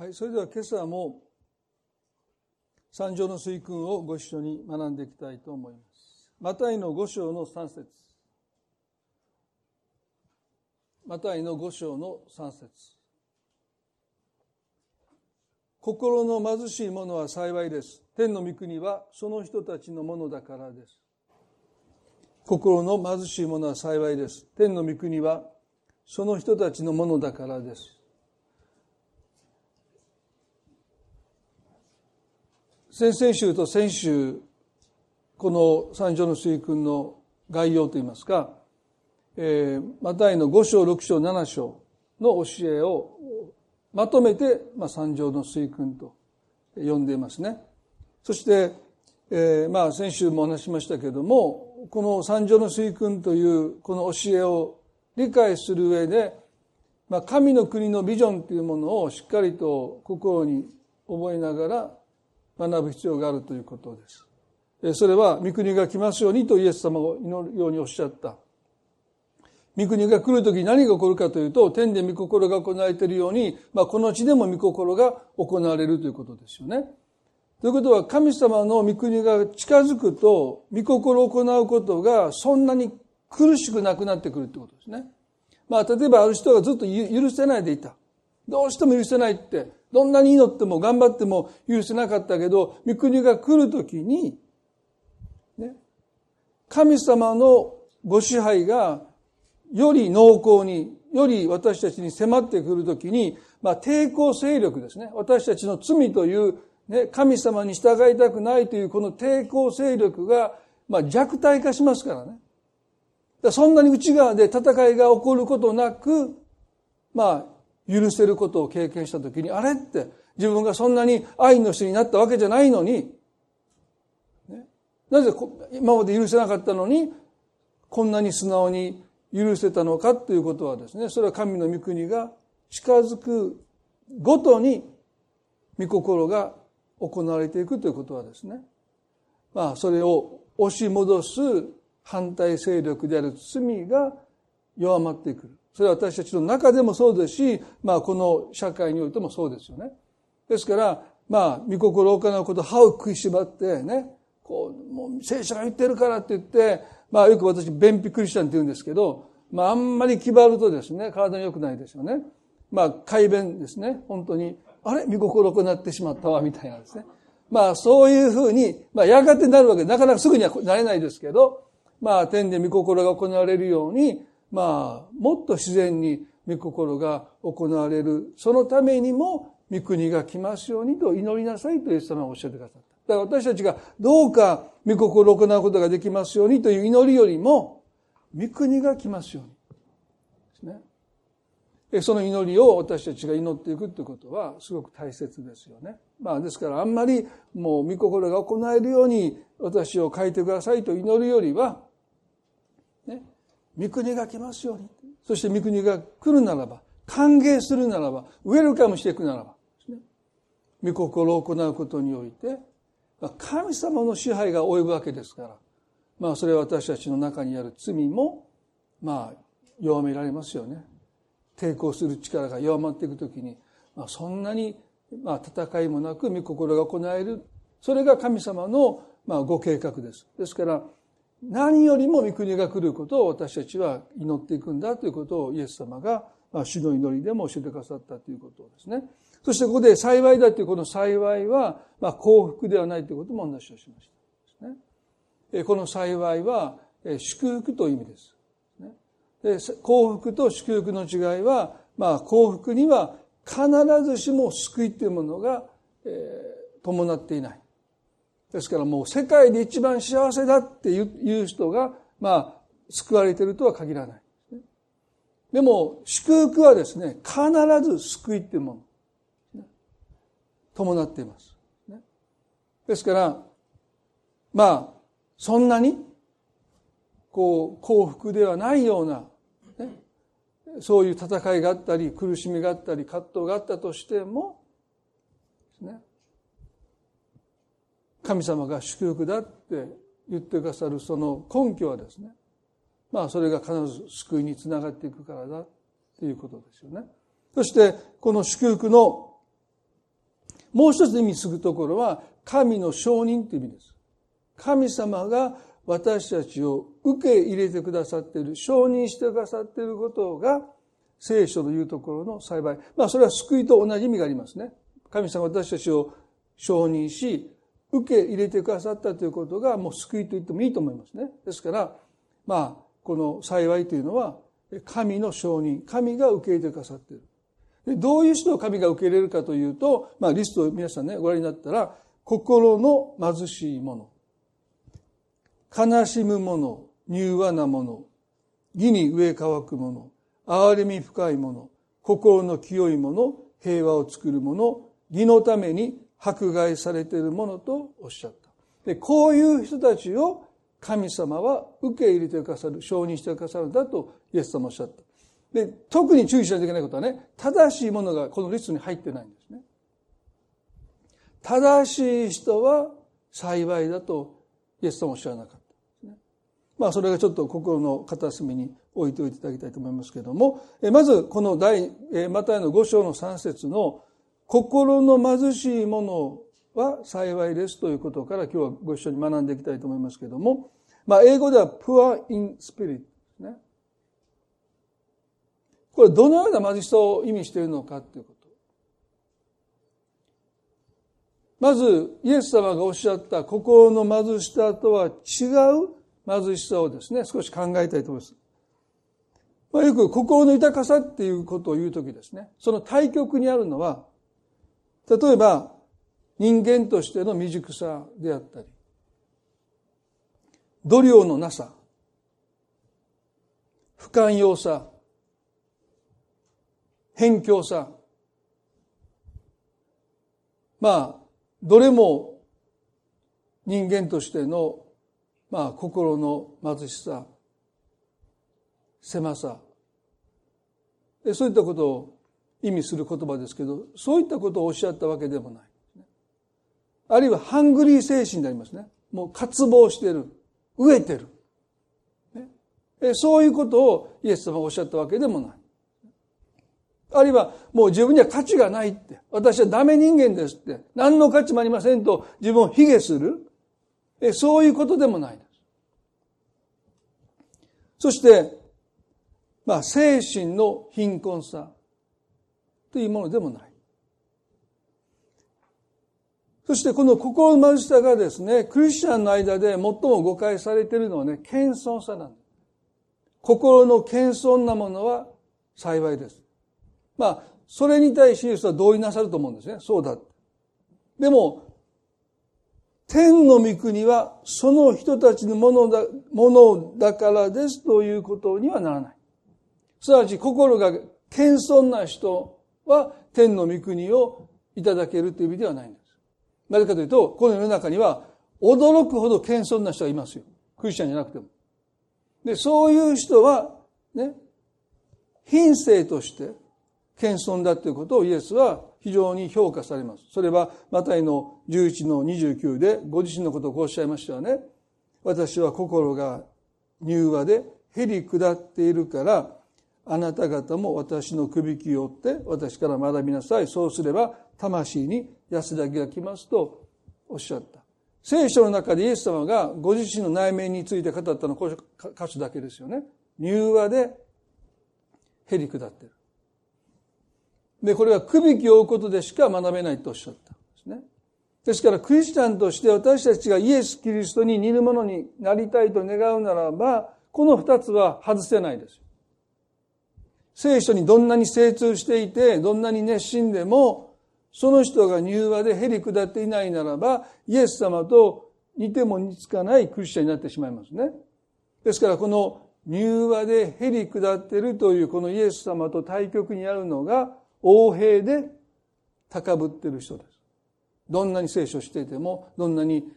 はい、それでは今朝も三条の水訓をご一緒に学んでいきたいと思います。マタイの五章の三節マタイの五章の三節心の貧しい者は幸いです。天の御国はその人たちのものだからです。心の貧しい者は幸いです。天の御国はその人たちのものだからです。先々週と先週この三条の水訓の概要といいますか、えー、マタイの5章6章7章の教えをまとめて、まあ、三条の水訓と呼んでいますね。そして、えー、まあ先週もお話しましたけれどもこの三条の水訓というこの教えを理解する上で、まあ、神の国のビジョンというものをしっかりと心に覚えながら学ぶ必要があるということです。それは、御国が来ますようにとイエス様が祈るようにおっしゃった。御国が来るときに何が起こるかというと、天で御心が行われているように、まあ、この地でも御心が行われるということですよね。ということは、神様の御国が近づくと、御心を行うことがそんなに苦しくなくなってくるということですね。まあ、例えばある人がずっと許せないでいた。どうしても許せないって、どんなに祈っても頑張っても許せなかったけど、御国が来るときに、ね、神様のご支配がより濃厚に、より私たちに迫ってくるときに、まあ、抵抗勢力ですね。私たちの罪という、ね、神様に従いたくないというこの抵抗勢力が、まあ、弱体化しますからね。そんなに内側で戦いが起こることなく、まあ、許せることを経験したときに、あれって自分がそんなに愛の人になったわけじゃないのに、ね、なぜ今まで許せなかったのに、こんなに素直に許せたのかということはですね、それは神の御国が近づくごとに、御心が行われていくということはですね、まあ、それを押し戻す反対勢力である罪が弱まってくる。それは私たちの中でもそうですし、まあこの社会においてもそうですよね。ですから、まあ、御心を行うこと、歯を食いしばってね、こう、もう聖書が言ってるからって言って、まあよく私、便秘クリスチャンって言うんですけど、まああんまり気張るとですね、体に良くないですよね。まあ、改便ですね。本当に、あれ？御心を行ってしまったわ、みたいなですね。まあそういうふうに、まあやがてなるわけで、なかなかすぐにはなれないですけど、まあ天で御心が行われるように、まあ、もっと自然に御心が行われる。そのためにも、御国が来ますようにと祈りなさいとイエス様はおっしゃってくださった。だから私たちがどうか御心を行うことができますようにという祈りよりも、御国が来ますように。ですね。その祈りを私たちが祈っていくということはすごく大切ですよね。まあですからあんまりもう御心が行えるように私を書いてくださいと祈るよりは、ね御国が来ますように。そして御国が来るならば、歓迎するならば、ウェルカムしていくならば、ね御心を行うことにおいて、神様の支配が及ぶわけですから、まあそれは私たちの中にある罪も、まあ弱められますよね。抵抗する力が弱まっていくときに、まあ、そんなに、まあ、戦いもなく御心が行える。それが神様の、まあ、ご計画です。ですから、何よりも御国が来ることを私たちは祈っていくんだということをイエス様が主の祈りでも教えてくださったということですね。そしてここで幸いだというこの幸いは、ま、幸福ではないということもお話をしました。この幸いは祝福という意味です。で幸福と祝福の違いは、ま、幸福には必ずしも救いというものが、え、伴っていない。ですからもう世界で一番幸せだっていう人が、まあ、救われているとは限らない。でも、祝福はですね、必ず救いっていうもの、伴っています。ですから、まあ、そんなに、こう、幸福ではないような、ね、そういう戦いがあったり、苦しみがあったり、葛藤があったとしても、ね、神様が祝福だって言ってくださるその根拠はですね、まあそれが必ず救いにつながっていくからだっていうことですよね。そしてこの祝福のもう一つ意味するところは、神の承認という意味です。神様が私たちを受け入れてくださっている、承認してくださっていることが、聖書の言うところの幸い。まあそれは救いと同じ意味がありますね。神様私たちを承認し、受け入れてくださったということがもう救いと言ってもいいと思いますね。ですから、まあ、この幸いというのは、神の承認、神が受け入れてくださっている。でどういう人を神が受け入れるかというと、まあ、リストを皆さんね、ご覧になったら、心の貧しい者、悲しむ者、柔和な者、義に上乾く者、憐れみ深い者、心の清い者、平和を作る者、義のために迫害されている者とおっしゃった。で、こういう人たちを神様は受け入れてくださる、承認してくださるんだとイエス様おっしゃった。で、特に注意しないといけないことはね、正しいものがこのリストに入ってないんですね。正しい人は幸いだとイエス様おっしゃらなかった、ね。まあそれがちょっと心の片隅に置いておいていただきたいと思いますけれども、まずこの第、マタイの五章の三節の心の貧しいものは幸いですということから今日はご一緒に学んでいきたいと思いますけれども、まあ英語では poor in spirit ですね。これどのような貧しさを意味しているのかということ。まず、イエス様がおっしゃった心の貧しさとは違う貧しさをですね、少し考えたいと思います。まあ、よく心の豊かさっていうことを言うときですね、その対極にあるのは、例えば人間としての未熟さであったり、度量のなさ、不寛容さ、偏境さ。まあ、どれも人間としての、まあ、心の貧しさ、狭さ。そういったことを意味する言葉ですけど、そういったことをおっしゃったわけでもない。あるいはハングリー精神でありますね。もう渇望してる。飢えてる。そういうことをイエス様がおっしゃったわけでもない。あるいはもう自分には価値がないって。私はダメ人間ですって。何の価値もありませんと自分を卑下する。そういうことでもないです。そして、まあ精神の貧困さというものでもない。そしてこの心の貧しさがですね、クリスチャンの間で最も誤解されているのはね、謙遜さなんです。心の謙遜なものは幸いです。まあ、それに対しイエスは同意なさると思うんですね。そうだ。でも、天の御国はその人たちのものだ、ものだからですということにはならない。すなわち心が謙遜な人は天の御国をいただけるという意味ではないんです。なぜかというと、この世の中には驚くほど謙遜な人がいますよ。クリスチャンじゃなくても。で、そういう人は、ね、品性として謙遜だということをイエスは非常に評価されます。それは、マタイの11の29で、ご自身のことをこうおっしゃいましたよね。私は心が柔和でへり下っているから、あなた方も私の首輝を追って私から学びなさい。そうすれば魂に安らぎが来ますとおっしゃった。聖書の中でイエス様がご自身の内面について語ったのはこういう箇所だけですよね。柔和でへり下ってる。で、これは首輝を追うことでしか学べないとおっしゃったんですね。ですから、クリスチャンとして私たちがイエス・キリストに似るものになりたいと願うならば、この二つは外せないです。聖書にどんなに精通していて、どんなに熱心でも、その人が柔和でへり下っていないならば、イエス様と似ても似つかないクリスチャンになってしまいますね。ですから、この柔和でへり下ってるというこのイエス様と対極にあるのが、横平で高ぶってる人です。どんなに聖書していても、どんなに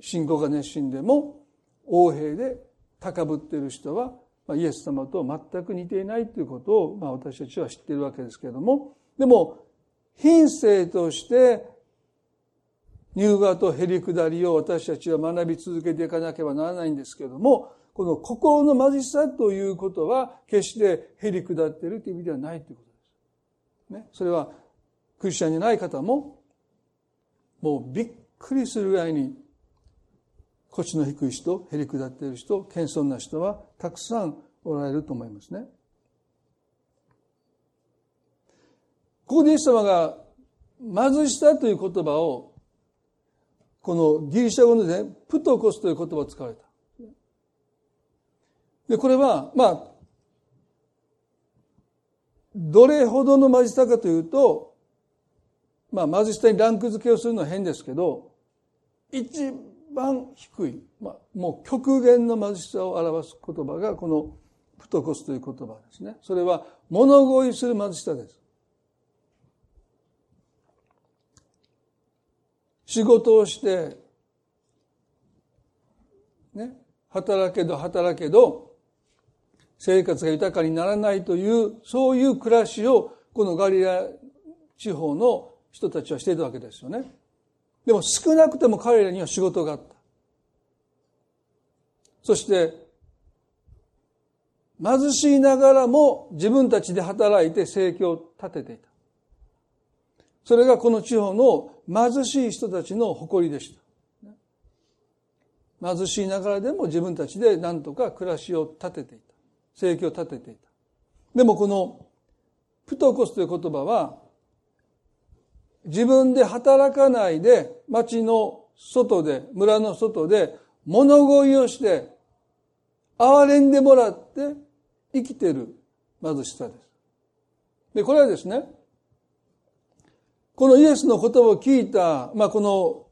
信仰が熱心でも、横平で高ぶっている人は、イエス様と全く似ていないということを、まあ、私たちは知っているわけですけれども、でも、品性として、入和とへり下りを私たちは学び続けていかなければならないんですけれども、この心の貧しさということは、決してへり下っているという意味ではないということです。ね、それはクリスチャンじゃない方ももうびっくりするぐらいに腰の低い人、へり下っている人、謙遜な人はたくさんおられると思いますね。ここでイエス様が貧しさという言葉をこのギリシャ語でね、プトコスという言葉を使われた。で、これは、まあ、どれほどの貧しさかというと、まあ、貧しさにランク付けをするのは変ですけど、一番低い、まあ、もう極限の貧しさを表す言葉が、このプトコスという言葉ですね。それは、物乞いする貧しさです。仕事をして、ね、働けど働けど、生活が豊かにならないという、そういう暮らしを、このガリラ地方の人たちはしていたわけですよね。でも少なくても彼らには仕事があった。そして、貧しいながらも自分たちで働いて生計を立てていた。それがこの地方の貧しい人たちの誇りでした。貧しいながらでも自分たちで何とか暮らしを立てていた。生計を立てていた。でもこのプトコスという言葉は自分で働かないで町の外で、村の外で物乞いをして憐れんでもらって生きてる貧しさです。で、これはですね、このイエスの言葉を聞いた、まあ、この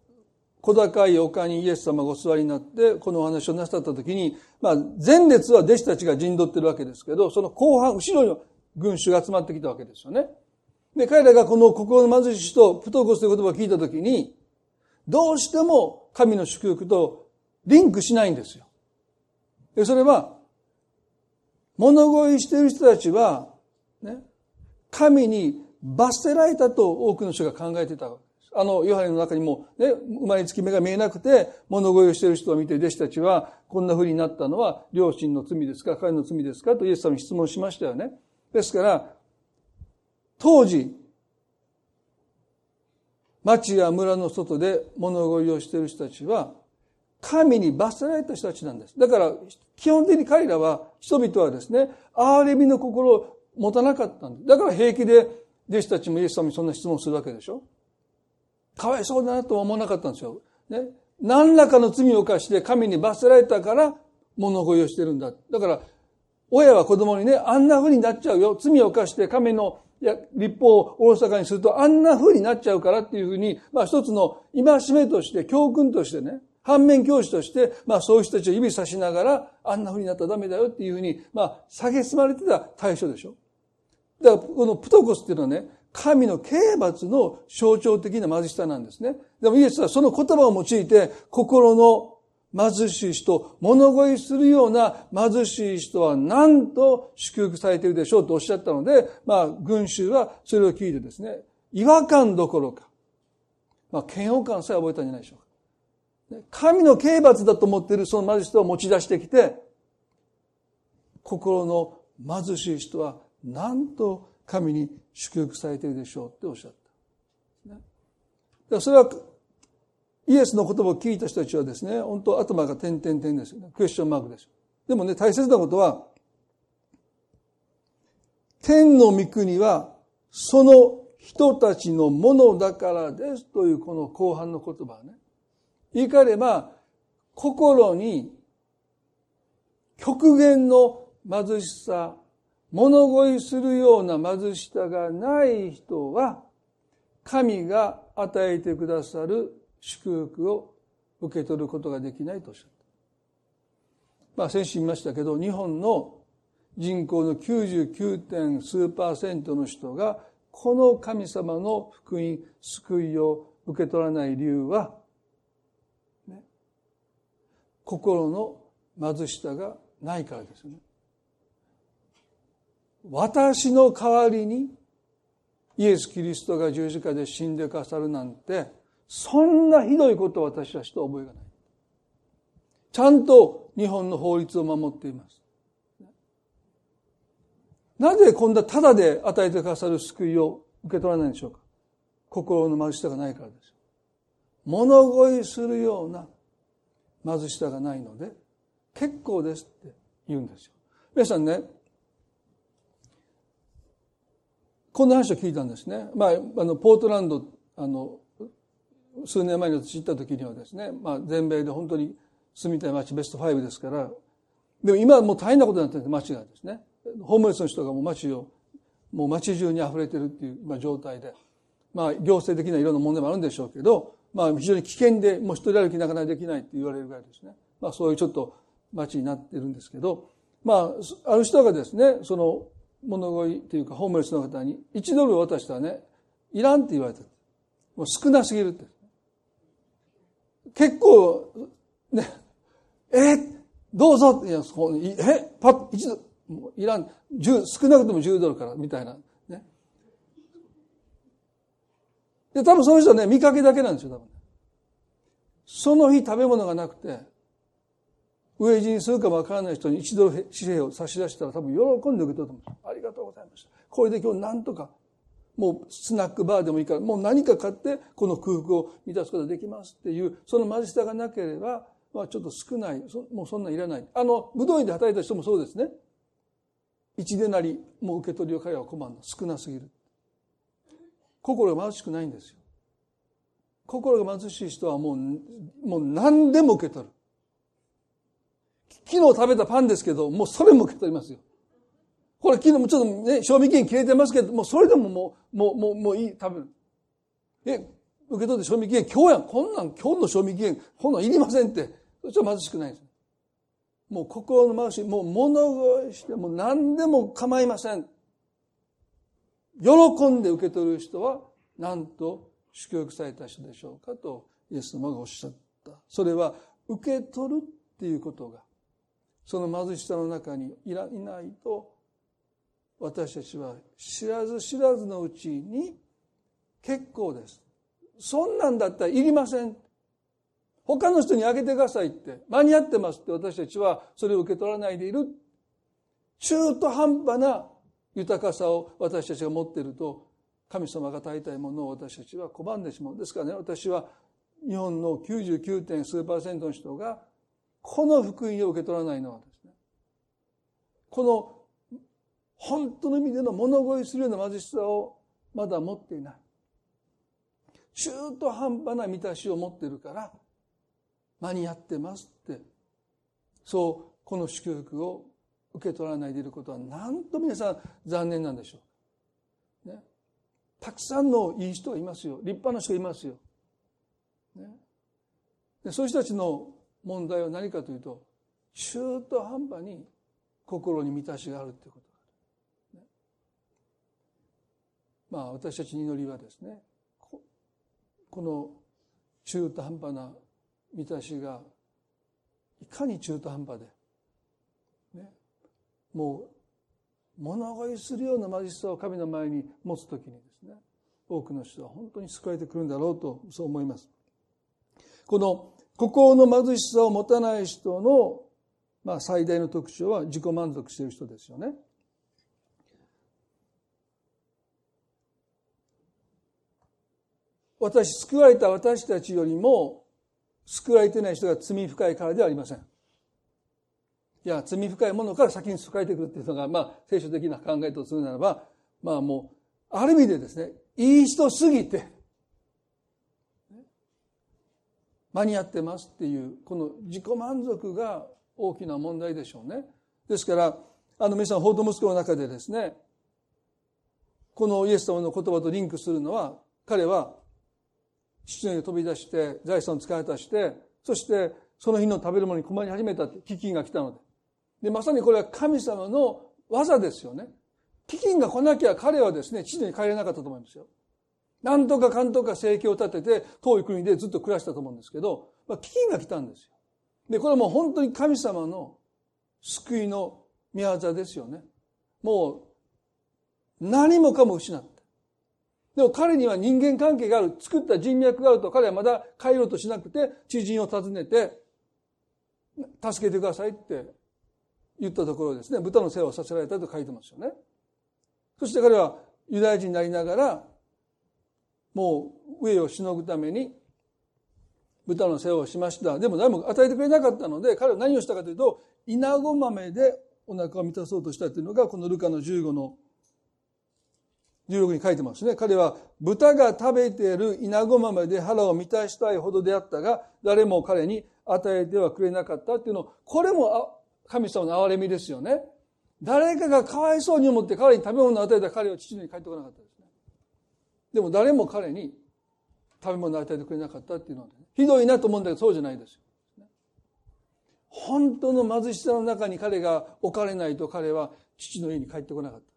小高い丘にイエス様がお座りになって、このお話をなさったときに、まあ、前列は弟子たちが陣取ってるわけですけど、その後半、後ろに群衆が集まってきたわけですよね。で、彼らがこの心の貧しい人、プトコスという言葉を聞いたときに、どうしても神の祝福とリンクしないんですよ。で、それは、物乞いしている人たちは、ね、神に罰せられたと多くの人が考えてたわけです。あの、ヨハネの中にも、ね、生まれつき目が見えなくて、物乞いをしている人を見て、弟子たちは、こんな風になったのは、両親の罪ですか、彼の罪ですかとイエス様に質問しましたよね。ですから、当時、町や村の外で物乞いをしている人たちは、神に罰せられた人たちなんです。だから、基本的に彼らは、人々はですね、憐れみの心を持たなかったんです。だから平気で弟子たちもイエス様にそんな質問するわけでしょかわいそうだなとは思わなかったんですよ。ね。何らかの罪を犯して神に罰せられたから物乞いをしてるんだ。だから、親は子供にね、あんな風になっちゃうよ。罪を犯して神のいや立法をおろそかにするとあんな風になっちゃうからっていうふうに、まあ一つの戒めとして、教訓としてね、反面教師として、まあそういう人たちを指さしながら、あんな風になったらダメだよっていうふうに、まあ、下げすまれてた対象でしょ。だから、このプトコスっていうのはね、神の刑罰の象徴的な貧しさなんですね。でもイエスはその言葉を用いて、心の貧しい人、物乞いするような貧しい人は何と祝福されているでしょうとおっしゃったので、まあ、群衆はそれを聞いてですね、違和感どころか、まあ、嫌悪感さえ覚えたんじゃないでしょうか。神の刑罰だと思っているその貧しい人を持ち出してきて、心の貧しい人はなんと神に祝福されているでしょうっておっしゃった。それは、イエスの言葉を聞いた人たちはですね、本当頭が点々点ですよね。クエスチョンマークです。でもね、大切なことは、天の御国は、その人たちのものだからですというこの後半の言葉はね。言い換えれば、心に極限の貧しさ、物乞いするような貧しさがない人は、神が与えてくださる祝福を受け取ることができないとおっしゃった。まあ先週言いましたけど、日本の人口の 99. 点数パーセントの人が、この神様の福音、救いを受け取らない理由は、ね、心の貧しさがないからですね。私の代わりにイエス・キリストが十字架で死んでかさるなんて、そんなひどいことを私はした覚えがない。ちゃんと日本の法律を守っています。なぜこんなただで与えてくださる救いを受け取らないんでしょうか心の貧しさがないからです。物乞いするような貧しさがないので結構ですって言うんですよ。皆さんねこんな話を聞いたんですね。まあ、あのポートランドあの数年前に私行った時にはですね、まあ、全米で本当に住みたい街ベスト5ですからでも今はもう大変なことになってて街がですね。ホームレスの人がもう街をもう街中に溢れてるっていう今状態でまあ行政的ないろんな問題もあるんでしょうけどまあ非常に危険でもう一人歩きなかなかできないって言われるぐらいですね。まあそういうちょっと街になってるんですけどまあある人がですねその物乞いというかホームレスの方に1ドルを渡したらねいらんって言われてもう少なすぎるって。結構ねえどうぞいやそにえパッ一度もういらん。十少なくとも10ドルからみたいな。ね。で多分その人はね見かけだけなんですよ多分その日食べ物がなくて飢え死にするかもわからない人に1ドル紙幣を差し出したら多分喜んで受け取ると思うんです。ありがとうございました。これで今日なんとかもうスナックバーでもいいからもう何か買ってこの空腹を満たすことができますっていうその貧しさがなければまあちょっと少ないもうそんなんいらない。あの武道院で働いた人もそうですね。一でなりもう受け取りを彼は困るの。少なすぎる。心が貧しくないんですよ。心が貧しい人はもうもう何でも受け取る。昨日食べたパンですけどもうそれも受け取りますよ。これ昨日もちょっとね、賞味期限切れてますけど、もうそれでももう、もう、もう、もういい、食べる。え、受け取って賞味期限、今日やん、こんなん、今日の賞味期限、こんなんいりませんって。そしたら貧しくないです。もう心の貧しい、もう物乞いして、も何でも構いません。喜んで受け取る人は、なんと祝福された人でしょうかと、イエス様がおっしゃった。それは、受け取るっていうことが、その貧しさの中にいらいないと私たちは知らず知らずのうちに結構です。そんなんだったらいりません。他の人にあげてくださいって、間に合ってますって私たちはそれを受け取らないでいる。中途半端な豊かさを私たちが持っていると、神様が与えたいものを私たちは拒んでしまう。ですからね、私は日本の 99. 数パーセントの人が、この福音を受け取らないのはですね、この本当の意味での物乞いするような貧しさをまだ持っていない。中途半端な満たしを持ってるから間に合ってますってそうこの祝福を受け取らないでいることはなんと皆さん残念なんでしょう。ね、たくさんのいい人がいますよ立派な人がいますよ。ね、でそういう人たちの問題は何かというと中途半端に心に満たしがあるということ。まあ私たち祈りはですねこの中途半端な満たしがいかに中途半端で、ね、もう物乞いするような貧しさを神の前に持つ時にですね多くの人は本当に救われてくるんだろうとそう思います。この心の貧しさを持たない人の、まあ、最大の特徴は自己満足している人ですよね。私、救われた私たちよりも、救われてない人が罪深いからではありません。いや、罪深いものから先に救われてくるっていうのが、まあ、聖書的な考えとするならば、まあもう、ある意味でですね、いい人すぎて、間に合ってますっていう、この自己満足が大きな問題でしょうね。ですから、あの皆さん、報道息子の中でですね、このイエス様の言葉とリンクするのは、彼は父の家飛び出して財産を使い果たしてそしてその日の食べるものに困り始めたって飢饉が来たので。でまさにこれは神様の技ですよね。飢饉が来なきゃ彼はですね父に帰れなかったと思いますよ。なんとかかんとか生計を立てて遠い国でずっと暮らしたと思うんですけど、まあ、飢饉が来たんですよ。でこれはもう本当に神様の救いの御業ですよね。もう何もかも失った。でも彼には人間関係がある、作った人脈があると彼はまだ帰ろうとしなくて、知人を訪ねて、助けてくださいって言ったところですね、豚の世話をさせられたと書いてますよね。そして彼はユダヤ人になりながら、もう上をしのぐために、豚の世話をしました。でも何も与えてくれなかったので、彼は何をしたかというと、稲子豆でお腹を満たそうとしたというのが、このルカの15の16に書いてますね。彼は豚が食べている稲子豆で腹を満たしたいほどであったが、誰も彼に与えてはくれなかったっていうの、これも神様の憐れみですよね。誰かがかわいそうに思って彼に食べ物を与えた彼は父に帰ってこなかったですね。でも誰も彼に食べ物を与えてくれなかったっていうのは、ひどいなと思うんだけどそうじゃないですよ。本当の貧しさの中に彼が置かれないと彼は父の家に帰ってこなかった。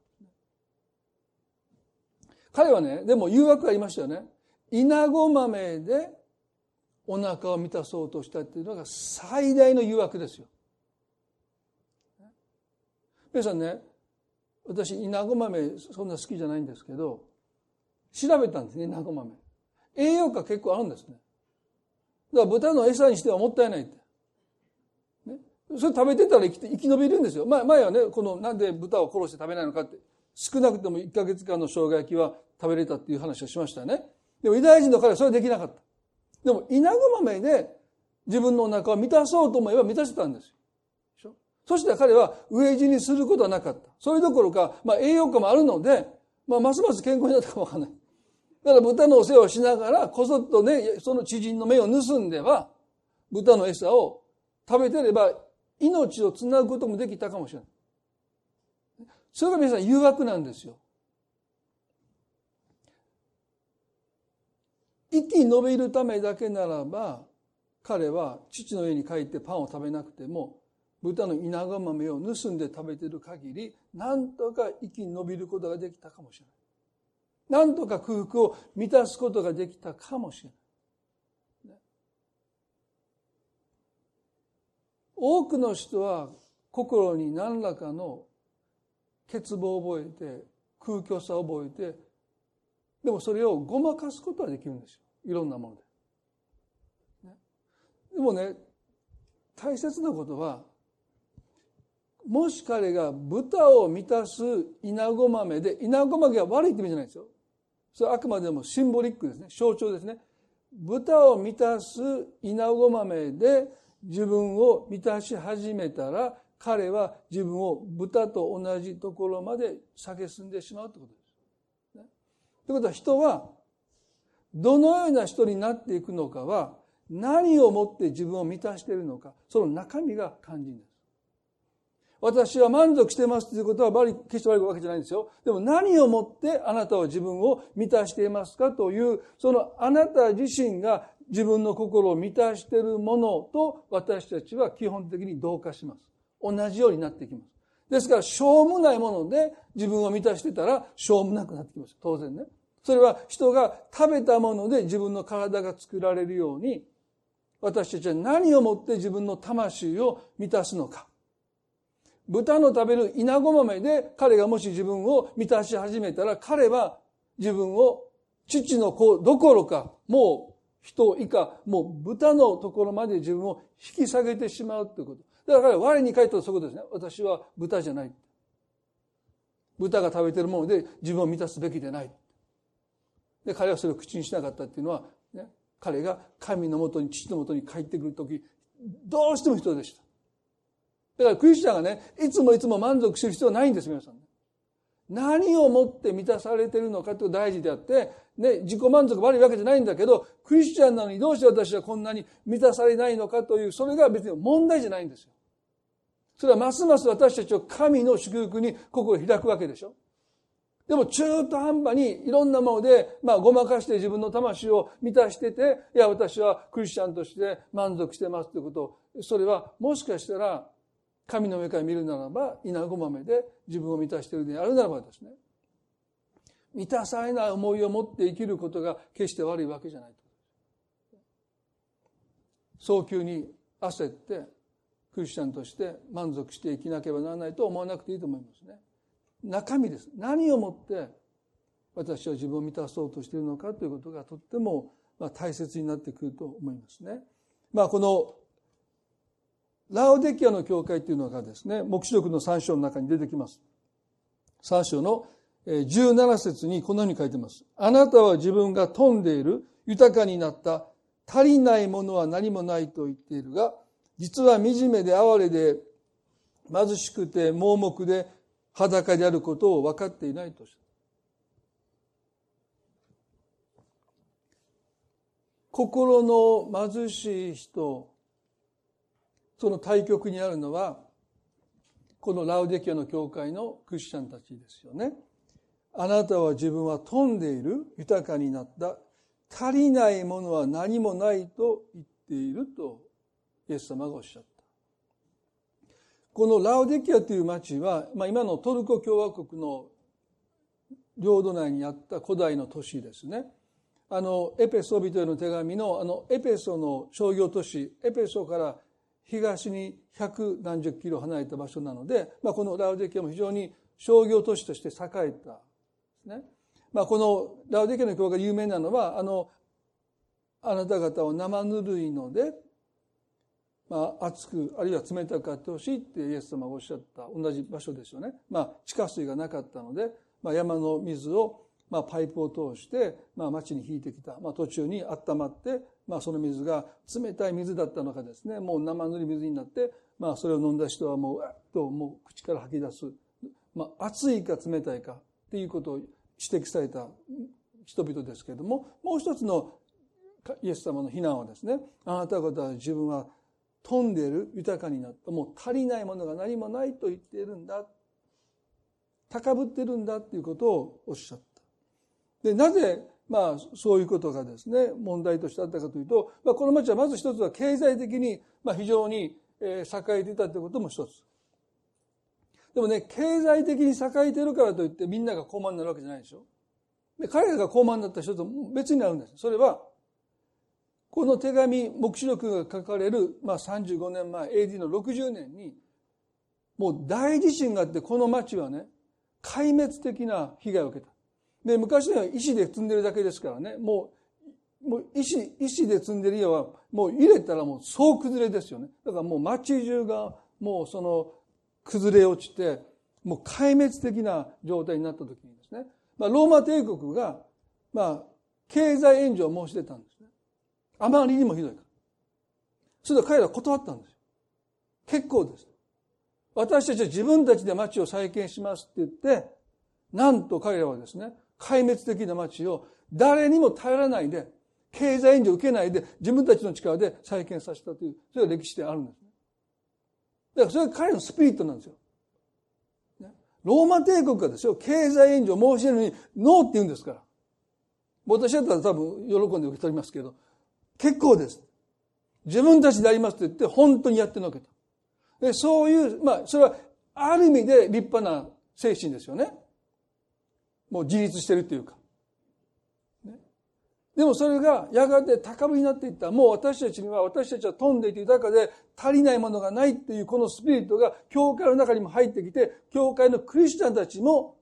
彼はね、でも誘惑がありましたよね。稲子豆でお腹を満たそうとしたっていうのが最大の誘惑ですよ。皆さんね、私、稲子豆そんな好きじゃないんですけど、調べたんですね、稲子豆。栄養価結構あるんですね。だから豚の餌にしてはもったいないって。ね、それ食べてたら生き生き延びるんですよ。前前はね、このなんで豚を殺して食べないのかって、少なくとも1ヶ月間の生姜焼きは食べれたっていう話をしましたね。でもユダヤ人の彼はそれはできなかった。でも稲子豆で自分のお腹を満たそうと思えば満たせたんですよ。そして彼は飢え死にすることはなかった。それどころか、まあ栄養価もあるので、まあますます健康になったかもわからない。だから豚のお世話をしながら、こそっとね、その知人の目を盗んでは、豚の餌を食べてれば、命をつなぐこともできたかもしれない。それが皆さん誘惑なんですよ。生き延びるためだけならば、彼は父の家に帰ってパンを食べなくても、豚の稲子豆を盗んで食べている限り、なんとか生き延びることができたかもしれない。なんとか空腹を満たすことができたかもしれない。多くの人は心に何らかの欠乏を覚えて空虚さを覚えてでもそれをごまかすことはできるんですよ。いろんなもので。でもね大切なことはもし彼が豚を満たす稲子豆で稲子豆が悪いって意味じゃないですよ。それはあくまでもシンボリックですね。象徴ですね。豚を満たす稲子豆で自分を満たし始めたら彼は自分を豚と同じところまで下進んでしまうということです。ね、ということは人はどのような人になっていくのかは何をもって自分を満たしているのかその中身が肝心です。私は満足してますということは決して悪いわけじゃないんですよ。でも何をもってあなたは自分を満たしていますかという、そのあなた自身が自分の心を満たしているものと私たちは基本的に同化します。同じようになってきます。ですから、しょうもないもので自分を満たしてたら、しょうもなくなってきます。当然ね。それは人が食べたもので自分の体が作られるように、私たちは何をもって自分の魂を満たすのか。豚の食べる稲子豆で彼がもし自分を満たし始めたら彼は自分を父の子どころかもう人以下もう豚のところまで自分を引き下げてしまうということ。だから我に返ったらそこですね。私は豚じゃない。豚が食べてるもので自分を満たすべきでない。で彼はそれを口にしなかったっていうのは、ね、彼が神のもとに父のもとに帰ってくる時どうしても人でした。だからクリスチャンがね、いつもいつも満足する必要はないんです、皆さん。何をもって満たされてるのかという大事であって、ね、自己満足悪いわけじゃないんだけど、クリスチャンなのにどうして私はこんなに満たされないのかという、それが別に問題じゃないんですよ。それはますます私たちを神の祝福に心を開くわけでしょ。でも中途半端にいろんなもので、まあごまかして自分の魂を満たしてて、いや私はクリスチャンとして満足してますということ。を、それはもしかしたら神の上から見るならば稲子豆で自分を満たしているであるならばですね。満たされない思いを持って生きることが決して悪いわけじゃない早急に焦ってクリスチャンとして満足して生きなければならないと思わなくていいと思いますね中身です何をもって私は自分を満たそうとしているのかということがとっても大切になってくると思いますねまあこのラオデキアの教会というのがですね、目視録の3章の中に出てきます。3章の17節にこのように書いてます。あなたは自分が富んでいる、豊かになった、足りないものは何もないと言っているが、実は惨めで哀れで貧しくて盲目で裸であることを分かっていないとした。心の貧しい人、その対極にあるのは、このラウデキアの教会のクリスチャンたちですよね。あなたは自分は富んでいる、豊かになった、足りないものは何もないと言っているとイエス様がおっしゃった。このラウデキアという町は、まあ、今のトルコ共和国の領土内にあった古代の都市ですね。あの、エペソ人への手紙の、あの、エペソの商業都市、エペソから東に百何十キロ離れた場所なので、まあ、このラウデキアも非常に商業都市として栄えたね。まあ、このラウデキアの教会が有名なのは、あの、あなた方を生ぬるいので、まあ、熱く、あるいは冷たくあってほしいってイエス様がおっしゃった同じ場所ですよね。まあ、地下水がなかったので、まあ、山の水を、まあ、パイプを通して、まあ、町に引いてきた。まあ、途中に温まって、まあ、その水が冷たい水だったのかですね、もう生ぬるい水になって、まあ、それを飲んだ人はもう、うっと、もう口から吐き出す。まあ、熱いか冷たいかっていうことを指摘された人々ですけれども、もう一つのイエス様の非難はですね、あなた方は自分は富んでる、豊かになった、もう足りないものが何もないと言っているんだ。高ぶってるんだっていうことをおっしゃった。で、なぜまあ、そういうことがですね、問題としてあったかというと、まあ、この町はまず一つは経済的に、まあ、非常に、え栄えていたということも一つ。でもね、経済的に栄えてるからといってみんなが高慢になるわけじゃないでしょ。で彼らが高慢になった人と別になるんです。それは、この手紙、目視録が書かれる、まあ、35年前、AD の60年に、もう大地震があって、この町はね、壊滅的な被害を受けた。で、昔のは石で積んでるだけですからね、もう、もう石、石で積んでる家は、もう入れたらもう総崩れですよね。だからもう街中がもうその崩れ落ちて、もう壊滅的な状態になった時にですね、まあ、ローマ帝国が、まあ、経済援助を申し出たんですね。あまりにもひどいから。それで彼らは断ったんですよ。結構です。私たちは自分たちで町を再建しますって言って、なんと彼らはですね、壊滅的な町を誰にも頼らないで、経済援助を受けないで、自分たちの力で再建させたという、それが歴史であるんですね。だからそれが彼のスピリットなんですよ。ローマ帝国がですよ、経済援助を申し出るのに、ノーって言うんですから。私だったら多分喜んで受け取りますけど、結構です。自分たちでやりますと言って、本当にやってのけた。でそういう、まあ、それは、ある意味で立派な精神ですよね。もう自立してるっていうか。でもそれがやがて高ぶりになっていった。もう私たちには、私たちは飛んでいて豊かで足りないものがないっていうこのスピリットが教会の中にも入ってきて、教会のクリスチャンたちも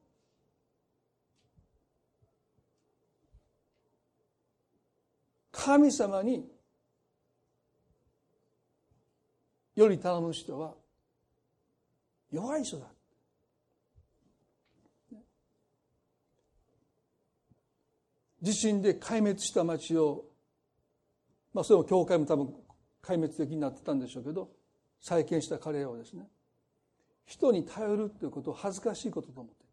神様により頼む人は弱い人だ。地震で壊滅した町を、まあそれも教会も多分壊滅的になってたんでしょうけど、再建した彼らはですね、人に頼るということを恥ずかしいことと思ってい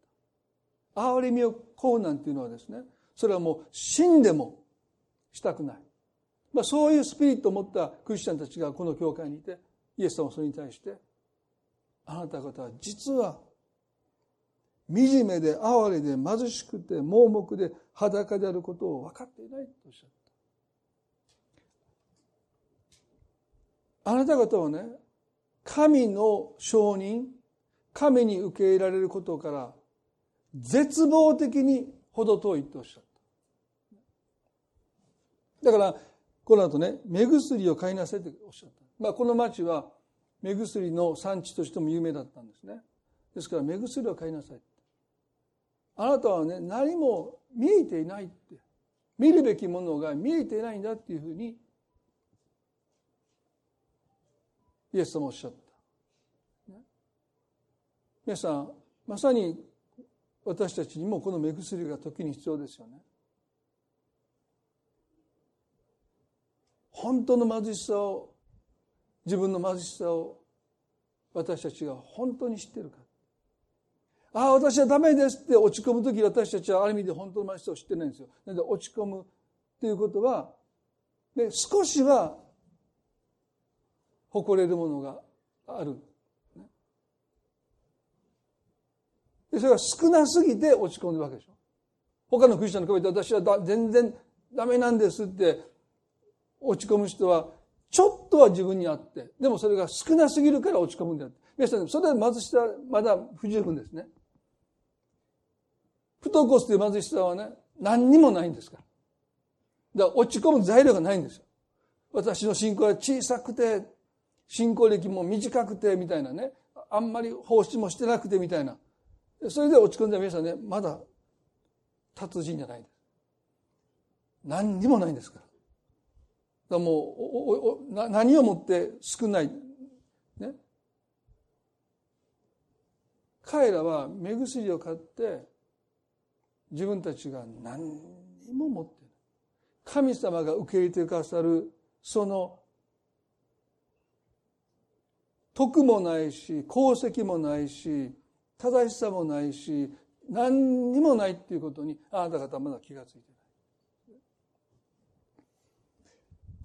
た。憐れみをこうなんていうのはですね、それはもう死んでもしたくない。まあそういうスピリットを持ったクリスチャンたちがこの教会にいて、イエス様はそれに対して、あなた方は実は惨めで哀れで貧しくて盲目で裸であることを分かっていないとおっしゃった。あなた方はね、神の承認、神に受け入れられることから絶望的に程遠いとおっしゃった。だから、この後ね、目薬を買いなさいとおっしゃった。まあ、この町は目薬の産地としても有名だったんですね。ですから、目薬を買いなさい。あなたはね、何も見えていないって。見るべきものが見えていないんだっていうふうに、イエス様おっしゃった。ね、皆さん、まさに私たちにもこの目薬が時に必要ですよね。本当の貧しさを自分の貧しさを私たちが本当に知ってるかああ私はダメですって落ち込む時私たちはある意味で本当の貧しさを知ってないんですよ。なので落ち込むっていうことは、で少しは誇れるものがある。でそれが少なすぎて落ち込んでるわけでしょ。他のクリスチャンの比べて私はだ全然ダメなんですって落ち込む人はちょっとは自分にあってでもそれが少なすぎるから落ち込むんだ皆さんそれは貧しさまだ不十分ですね。不登校という貧しさはね何にもないんですから。だから落ち込む材料がないんですよ。私の信仰は小さくて信仰歴も短くてみたいなねあんまり奉仕もしてなくてみたいな。それで落ち込んで皆さんねまだ達人じゃないです。何にもないんですから。もう何をもって少ない。ね。彼らは目薬を買って自分たちが何にも持ってない。神様が受け入れてくださるその徳もないし功績もないし正しさもないし何にもないっていうことにあなた方まだ気がついてる。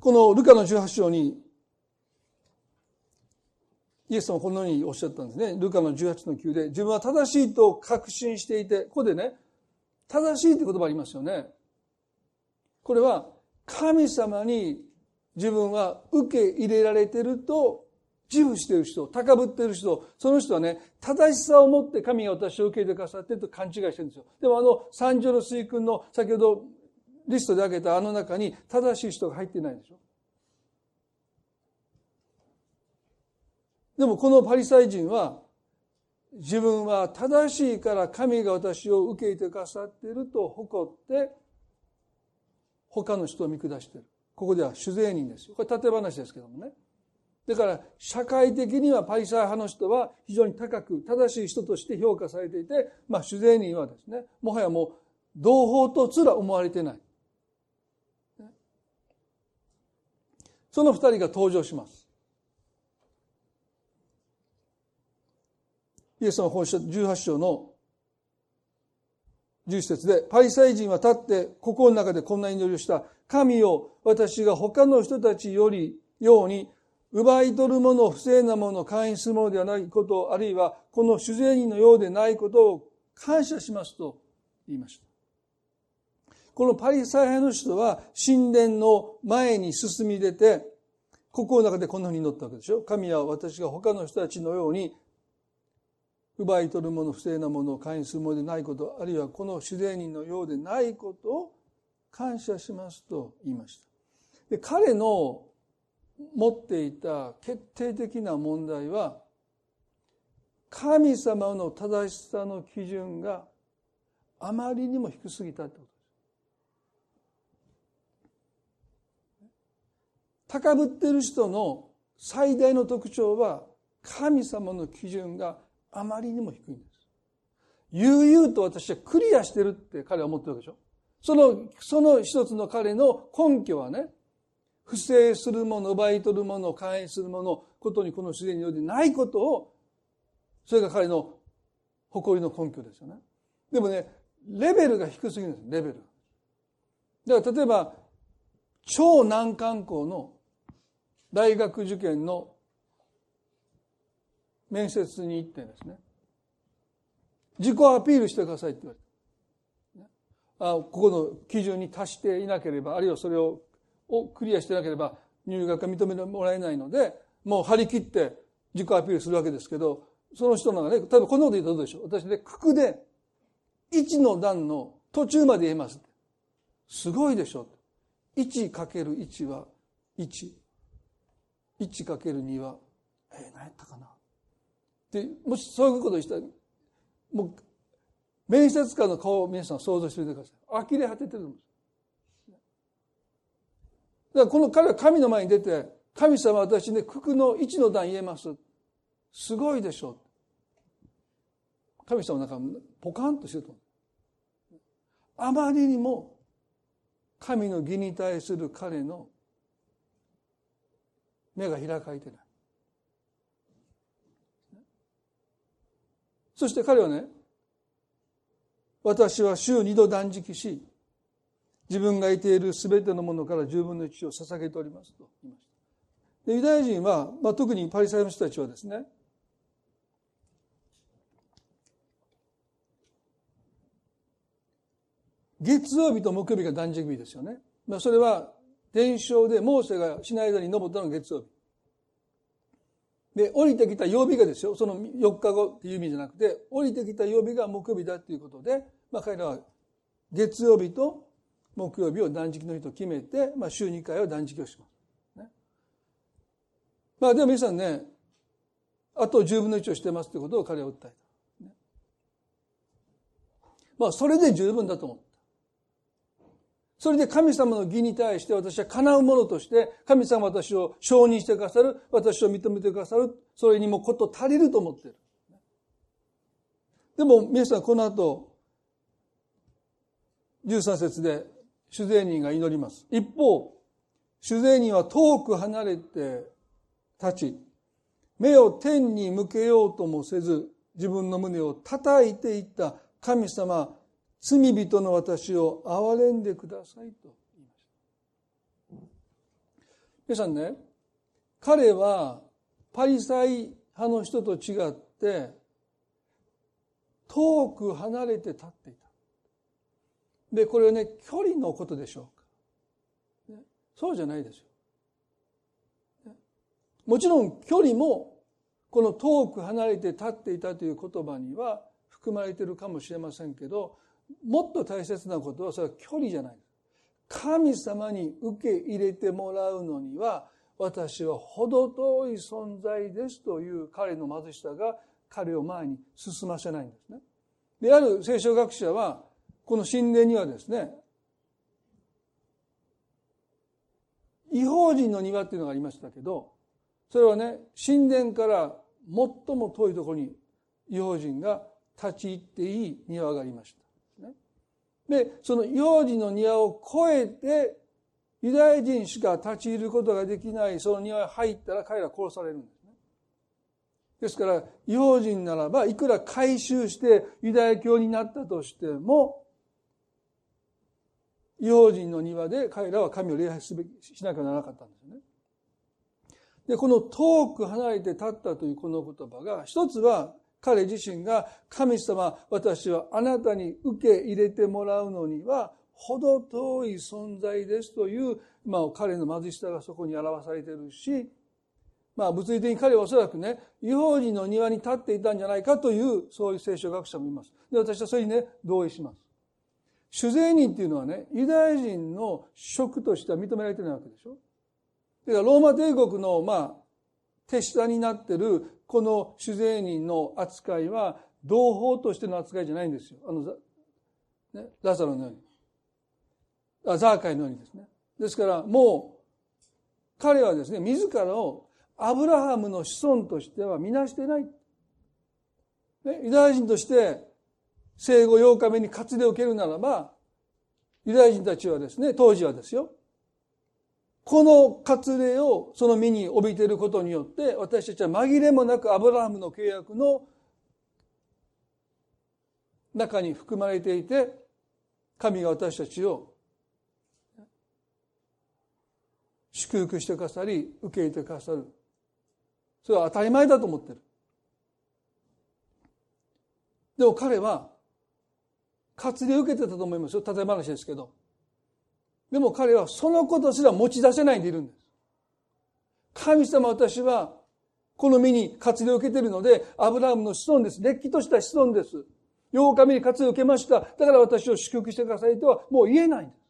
このルカの18章にイエス様はこのようにおっしゃったんですね。ルカの18の9で、自分は正しいと確信していて、ここでね、正しいって言葉ありますよね。これは、神様に自分は受け入れられてると自負している人、高ぶっている人、その人はね、正しさを持って神が私を受け入れてくださっていると勘違いしてるんですよ。でもあの三条の水君の先ほどリストで挙げたあの中に正しい人が入ってないでしょ。でもこのパリサイ人は自分は正しいから神が私を受け入れてくださっていると誇って他の人を見下している。ここでは主税人ですよ。これ縦話ですけどもね。だから社会的にはパリサイ派の人は非常に高く正しい人として評価されていて、まあ主税人はですね、もはやもう同胞とすら思われてない。その二人が登場します。イエス様本書18章の11節で、パリサイ人は立って心の中でこんな祈りをした。神を私が他の人たちよりように奪い取るもの、不正なもの、会員するものではないこと、あるいはこの主税人のようでないことを感謝しますと言いました。このパリサイ派の人は神殿の前に進み出て、心の中でこんなふうに祈ったわけでしょ。神は私が他の人たちのように、奪い取るもの、不正なものを会員するものでないこと、あるいはこの主税人のようでないことを感謝しますと言いました。で彼の持っていた決定的な問題は、神様の正しさの基準があまりにも低すぎたってこと高ぶってる人の最大の特徴は神様の基準があまりにも低いんです。悠々と私はクリアしてるって彼は思ってるわけでしょ。その、その一つの彼の根拠はね、不正するもの、奪い取るもの、会員するもの、ことにこの自然によってないことを、それが彼の誇りの根拠ですよね。でもね、レベルが低すぎるんです、レベル。だから例えば、超難関校の大学受験の面接に行ってですね。自己アピールしてくださいって言われて。あここの基準に達していなければあるいはそれををクリアしてなければ入学が認めてもらえないのでもう張り切って自己アピールするわけですけどその人のがね例えばこんなこと言うとどうでしょう。私ね九九で1の段の途中まで言えますすごいでしょ 1×1 は1 1×2 は、えー、何やったかな。で、もしそういうことをしたら、もう、面接官の顔を皆さん想像してみてください。呆れ果ててるんです。だからこの彼は神の前に出て、神様私ね、九九の1の段言えます。すごいでしょう。神様なんかポカンとしてるとあまりにも神の義に対する彼の目が開かれてない。そして彼はね、私は週二度断食し、自分がいている全てのものから十分の一を捧げておりますと言いました。でユダヤ人は、まあ、特にパリサイの人たちはですね、月曜日と木曜日が断食日ですよね。まあ、それは伝承でモーセがしない間に登ったのが月曜日。で、降りてきた曜日がですよ、その4日後っていう意味じゃなくて、降りてきた曜日が木曜日だっていうことで、まあ彼らは月曜日と木曜日を断食の日と決めて、まあ週2回は断食をします。ね、まあでも皆さんね、あと10分の1をしてますってことを彼は訴えた。まあそれで十分だと思った。それで神様の義に対して私は叶うものとして、神様私を承認してくださる、私を認めてくださる、それにもこと足りると思っている。でも皆さんこの後、13節で主税人が祈ります。一方、主税人は遠く離れて立ち、目を天に向けようともせず、自分の胸を叩いていった神様、罪人の私を憐れんでくださいと言いました。皆さんね、彼はパリサイ派の人と違って、遠く離れて立っていた。で、これはね、距離のことでしょうか。ね、そうじゃないですよ。もちろん距離も、この遠く離れて立っていたという言葉には含まれているかもしれませんけど、もっと大切なことはそれは距離じゃない神様に受け入れてもらうのには私は程遠い存在ですという彼の貧しさが彼を前に進ませないんですね。である聖書学者はこの神殿にはですね違法人の庭っていうのがありましたけどそれはね神殿から最も遠いところに違法人が立ち入っていい庭がありました。で、その幼児の庭を越えて、ユダヤ人しか立ち入ることができないその庭に入ったら彼ら殺されるんですね。ですから、幼人ならば、いくら改宗してユダヤ教になったとしても、幼人の庭で彼らは神を礼拝すべき、しなきゃならなかったんですね。で、この遠く離れて立ったというこの言葉が、一つは彼自身が神様私はあなたに受け入れてもらうのには程遠い存在ですという、まあ、彼の貧しさがそこに表されているし、まあ、物理的に彼はおそらくね、違法人の庭に立っていたんじゃないかという、そういう聖書学者もいます。で、私はそれにね、同意します。主税人っていうのはね、ユダヤ人の職としては認められてないわけでしょ。だからローマ帝国の、まあ、手下になってるこの主税人の扱いは同胞としての扱いじゃないんですよ。あの、ね、ラザロのように。あザーカイのようにですね。ですからもう彼はですね、自らをアブラハムの子孫としてはみなしてない。ね、ユダヤ人として生後8日目に割礼を受けるならば、ユダヤ人たちはですね、当時はですよ、この割礼をその身に帯びていることによって私たちは紛れもなくアブラハムの契約の中に含まれていて神が私たちを祝福してくださり受け入れてくださる。それは当たり前だと思ってる。でも彼は割礼を受けてたと思いますよ。例え話ですけど。でも彼はそのことすら持ち出せないでいるんです。神様私はこの身に活動を受けているので、アブラハムの子孫です。れっきとした子孫です。8日目に活動を受けました。だから私を祝福してくださいとはもう言えないんです。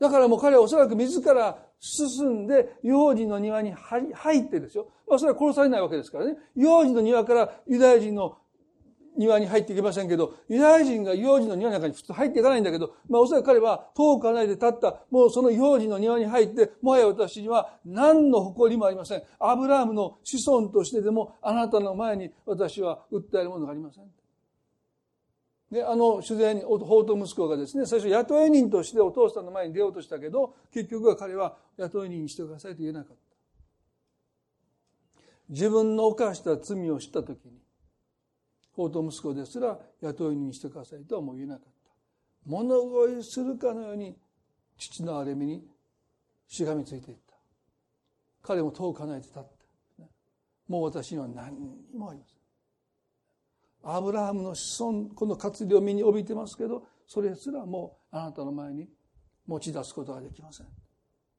だからもう彼はおそらく自ら進んで、幼児の庭に入ってですよ。まあそれは殺されないわけですからね。幼児の庭からユダヤ人の庭に入っていけませんけど、ユダヤ人が幼児の庭の中に普通入っていかないんだけど、まあおそらく彼は遠く離れて立った、もうその幼児の庭に入って、もはや私には何の誇りもありません。アブラハムの子孫としてでも、あなたの前に私は訴えるものがありません。で、あの主税に、法と息子がですね、最初雇い人としてお父さんの前に出ようとしたけど、結局は彼は雇い人にしてくださいと言えなかった。自分の犯した罪を知ったときに、法と息子ですら雇いにしてくださいとはもう言えなかった。物乞いするかのように、父の荒れみにしがみついていった。彼も遠かないで立った。もう私には何にもありません。アブラハムの子孫、この活量を身に帯びてますけど、それすらもうあなたの前に持ち出すことができません。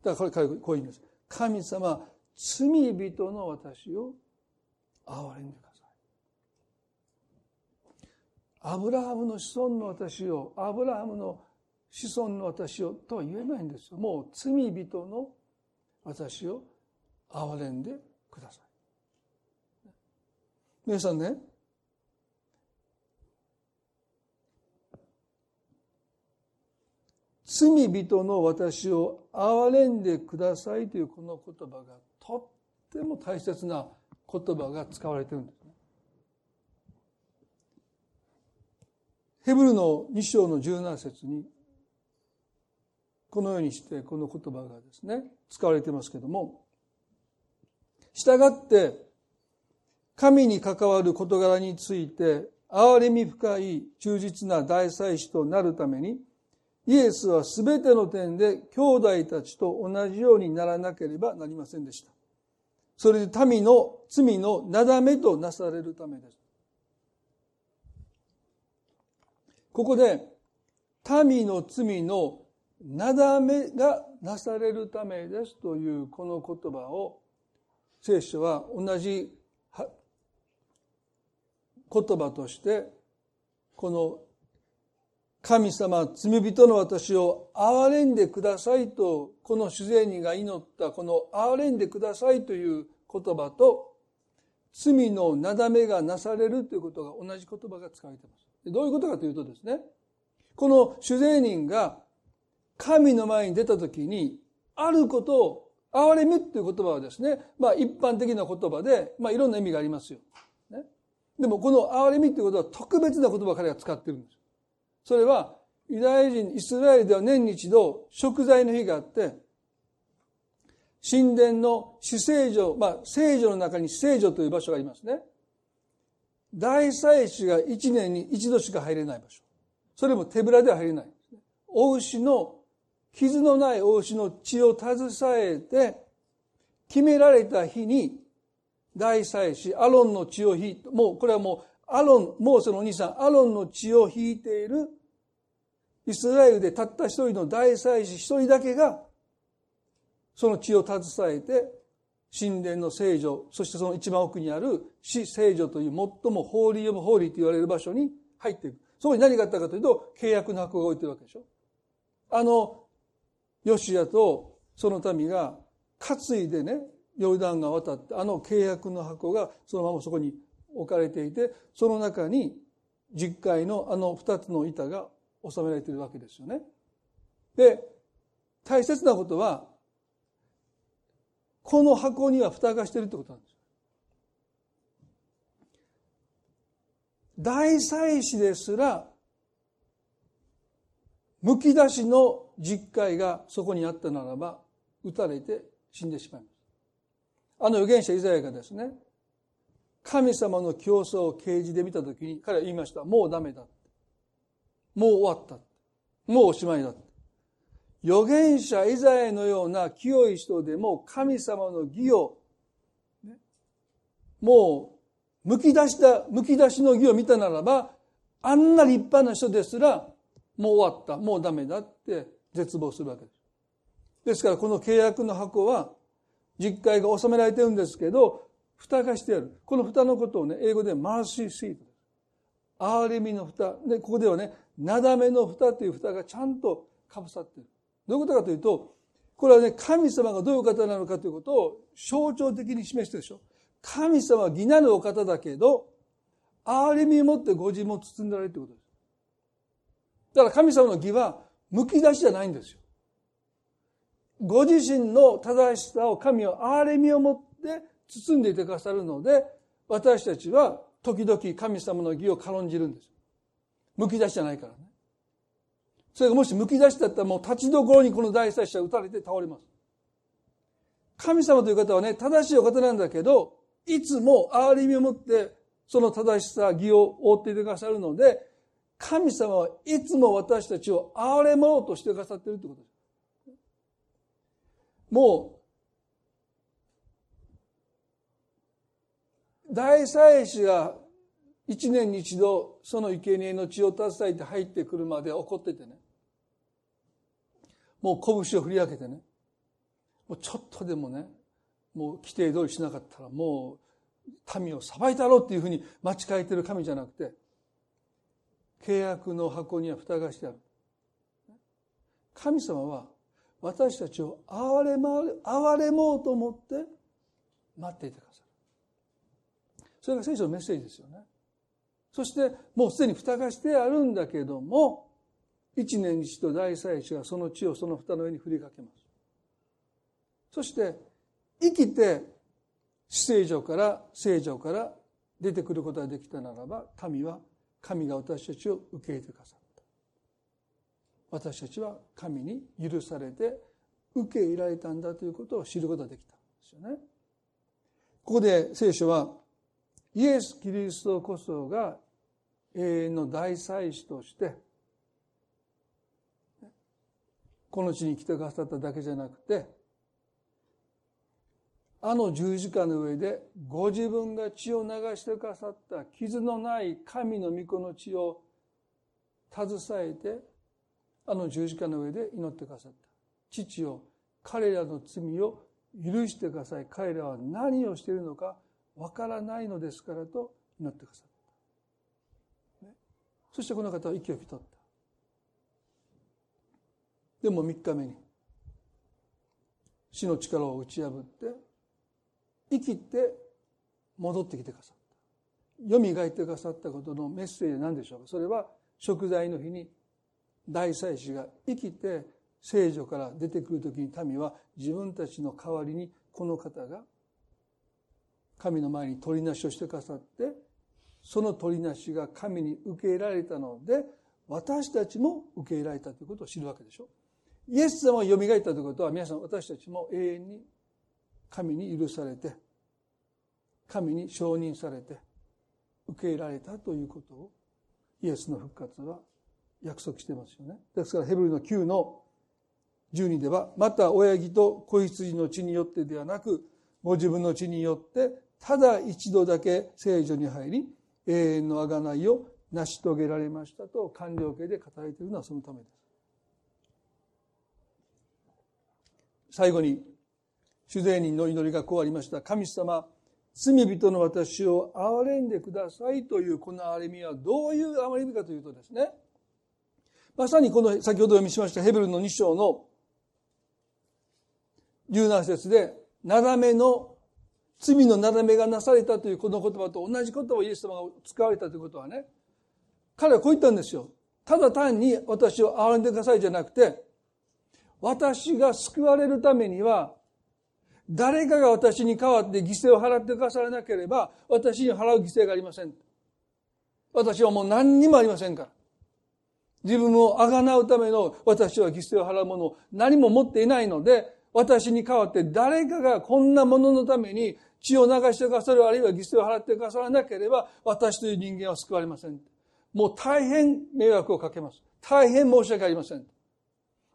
だからこれ、こう言うんです。神様、罪人の私を憐れんでください。アブラハムの子孫の私を、アブラハムの子孫の私をとは言えないんですよ。もう罪人の私を憐れんでください。皆さんね、罪人の私を憐れんでくださいというこの言葉がとっても大切な言葉が使われてるんですね。ヘブルの2章の17節にこのようにしてこの言葉がですね使われてますけどもしたがって神に関わる事柄について憐れみ深い忠実な大祭司となるためにイエスは全ての点で兄弟たちと同じようにならなければなりませんでした。それで民の罪のなだめとなされるためです。ここで民の罪のなだめがなされるためですというこの言葉を聖書は同じ言葉としてこの神様、罪人の私を憐れんでくださいと、この主税人が祈ったこの憐れんでくださいという言葉と、罪のなだめがなされるということが同じ言葉が使われています。どういうことかというとですね、この主税人が神の前に出たときに、あることを、憐れみっていう言葉はですね、まあ一般的な言葉で、まあいろんな意味がありますよ。ね、でもこの憐れみっていうことは特別な言葉を彼が使ってるんです。それはユダヤ人、イスラエルでは年に一度食材の日があって、神殿の死聖女、まあ、聖女の中に聖女という場所がありますね。大祭司が一年に一度しか入れない場所。それも手ぶらでは入れない。お牛の、傷のないお牛の血を携えて、決められた日に、大祭司、アロンの血を引いて、もうこれはもう、アロン、モーセのお兄さん、アロンの血を引いているイスラエルでたった一人の大祭司一人だけが、その血を携えて、神殿の聖女、そしてその一番奥にある死聖女という最もホーリーオブホーリーと言われる場所に入っていく。そこに何があったかというと、契約の箱が置いてるわけでしょ。あの、ヨシアとその民が担いでね、ヨルダンが渡って、あの契約の箱がそのままそこに置かれていて、その中に実会のあの二つの板が収められているわけですよね。で、大切なことは、この箱には蓋がしてるってことなんです。大祭司ですら、むき出しの実会がそこにあったならば、撃たれて死んでしまいます。あの預言者イザヤがですね、神様の競争を啓示で見たときに、彼は言いました。もうダメだ。もう終わった。もうおしまいだ。預言者イザヤのような清い人でも神様の義を、もう、むき出した、むき出しの義を見たならば、あんな立派な人ですら、もう終わった、もうダメだって絶望するわけです。ですからこの契約の箱は、実会が収められてるんですけど、蓋がしてある。この蓋のことをね、英語でマーシーシート。憐れみの蓋。で、ここではね、なだめの蓋という蓋がちゃんとかぶさっている。どういうことかというと、これはね、神様がどういう方なのかということを象徴的に示してるでしょ。神様は義なるお方だけど、憐れみを持ってご自分を包んでられるということです。だから神様の義は、むき出しじゃないんですよ。ご自身の正しさを神は憐れみを持って包んでいてくださるので、私たちは時々神様の義を軽んじるんです。むき出しじゃないからね。それがもしむき出しだったらもう立ちどころにこの大祭司は打たれて倒れます。神様という方はね、正しいお方なんだけど、いつも憐れみを持ってその正しさ、義を覆っていてくださるので、神様はいつも私たちを憐れもうとしてくださっているということです。もう、大祭司が一年に一度その生贄の血を携えて入ってくるまで怒っててね。もう拳を振り上げてね。もうちょっとでもね、もう規定通りしなかったらもう民を裁いたろうっていうふうに待ちかえてる神じゃなくて、契約の箱には蓋がしてある。神様は私たちを憐れま、憐れもうと思って待っていてくださる。それが聖書のメッセージですよね。そしてもうすでに蓋がしてあるんだけども、一年に一度大祭司がその血をその蓋の上に振りかけます。そして生きて死聖女から聖女から出てくることができたならば神は神が私たちを受け入れてくださった私たちは神に許されて受け入れられたんだということを知ることができたんですよねここで聖書はイエス・キリストこそが永遠の大祭司としてこの地に来てくださっただけじゃなくてあの十字架の上でご自分が血を流してくださった傷のない神の御子の血を携えてあの十字架の上で祈ってくださった。父を彼らの罪を許してください。彼らは何をしているのかわからないのですからと祈ってくださった、ね、そしてこの方は息を引き取った。でも3日目に死の力を打ち破って生きて戻ってきてくださった。蘇ってくださったことのメッセージは何でしょうか？それは食材の日に大祭司が生きて聖女から出てくる時に民は自分たちの代わりにこの方が神の前に取りなしをしてくださってその取りなしが神に受け入れられたので私たちも受け入れられたということを知るわけでしょイエス様が蘇ったということは皆さん私たちも永遠に神に許されて神に承認されて受け入れられたということをイエスの復活は約束してますよね。ですからヘブルの9の12ではまた親木と子羊の血によってではなくご自分の血によってただ一度だけ聖女に入り永遠の贖いを成し遂げられましたと完了形で語られているのはそのためです。最後に主税人の祈りがこうありました。神様、罪人の私を憐れんでくださいというこの憐れみはどういう憐れみかというとですね、まさにこの先ほど読みしましたヘブルの2章の17節で、なだめの、罪のなだめがなされたというこの言葉と同じ言葉をイエス様が使われたということはね、彼はこう言ったんですよ。ただ単に私を憐れんでくださいじゃなくて、私が救われるためには誰かが私に代わって犠牲を払ってくださらなければ、私に払う犠牲がありません。私はもう何にもありませんから。自分をあがなうための私は犠牲を払うものを何も持っていないので、私に代わって誰かがこんなもののために血を流してくださる、あるいは犠牲を払ってくださらなければ、私という人間は救われません。もう大変迷惑をかけます。大変申し訳ありません。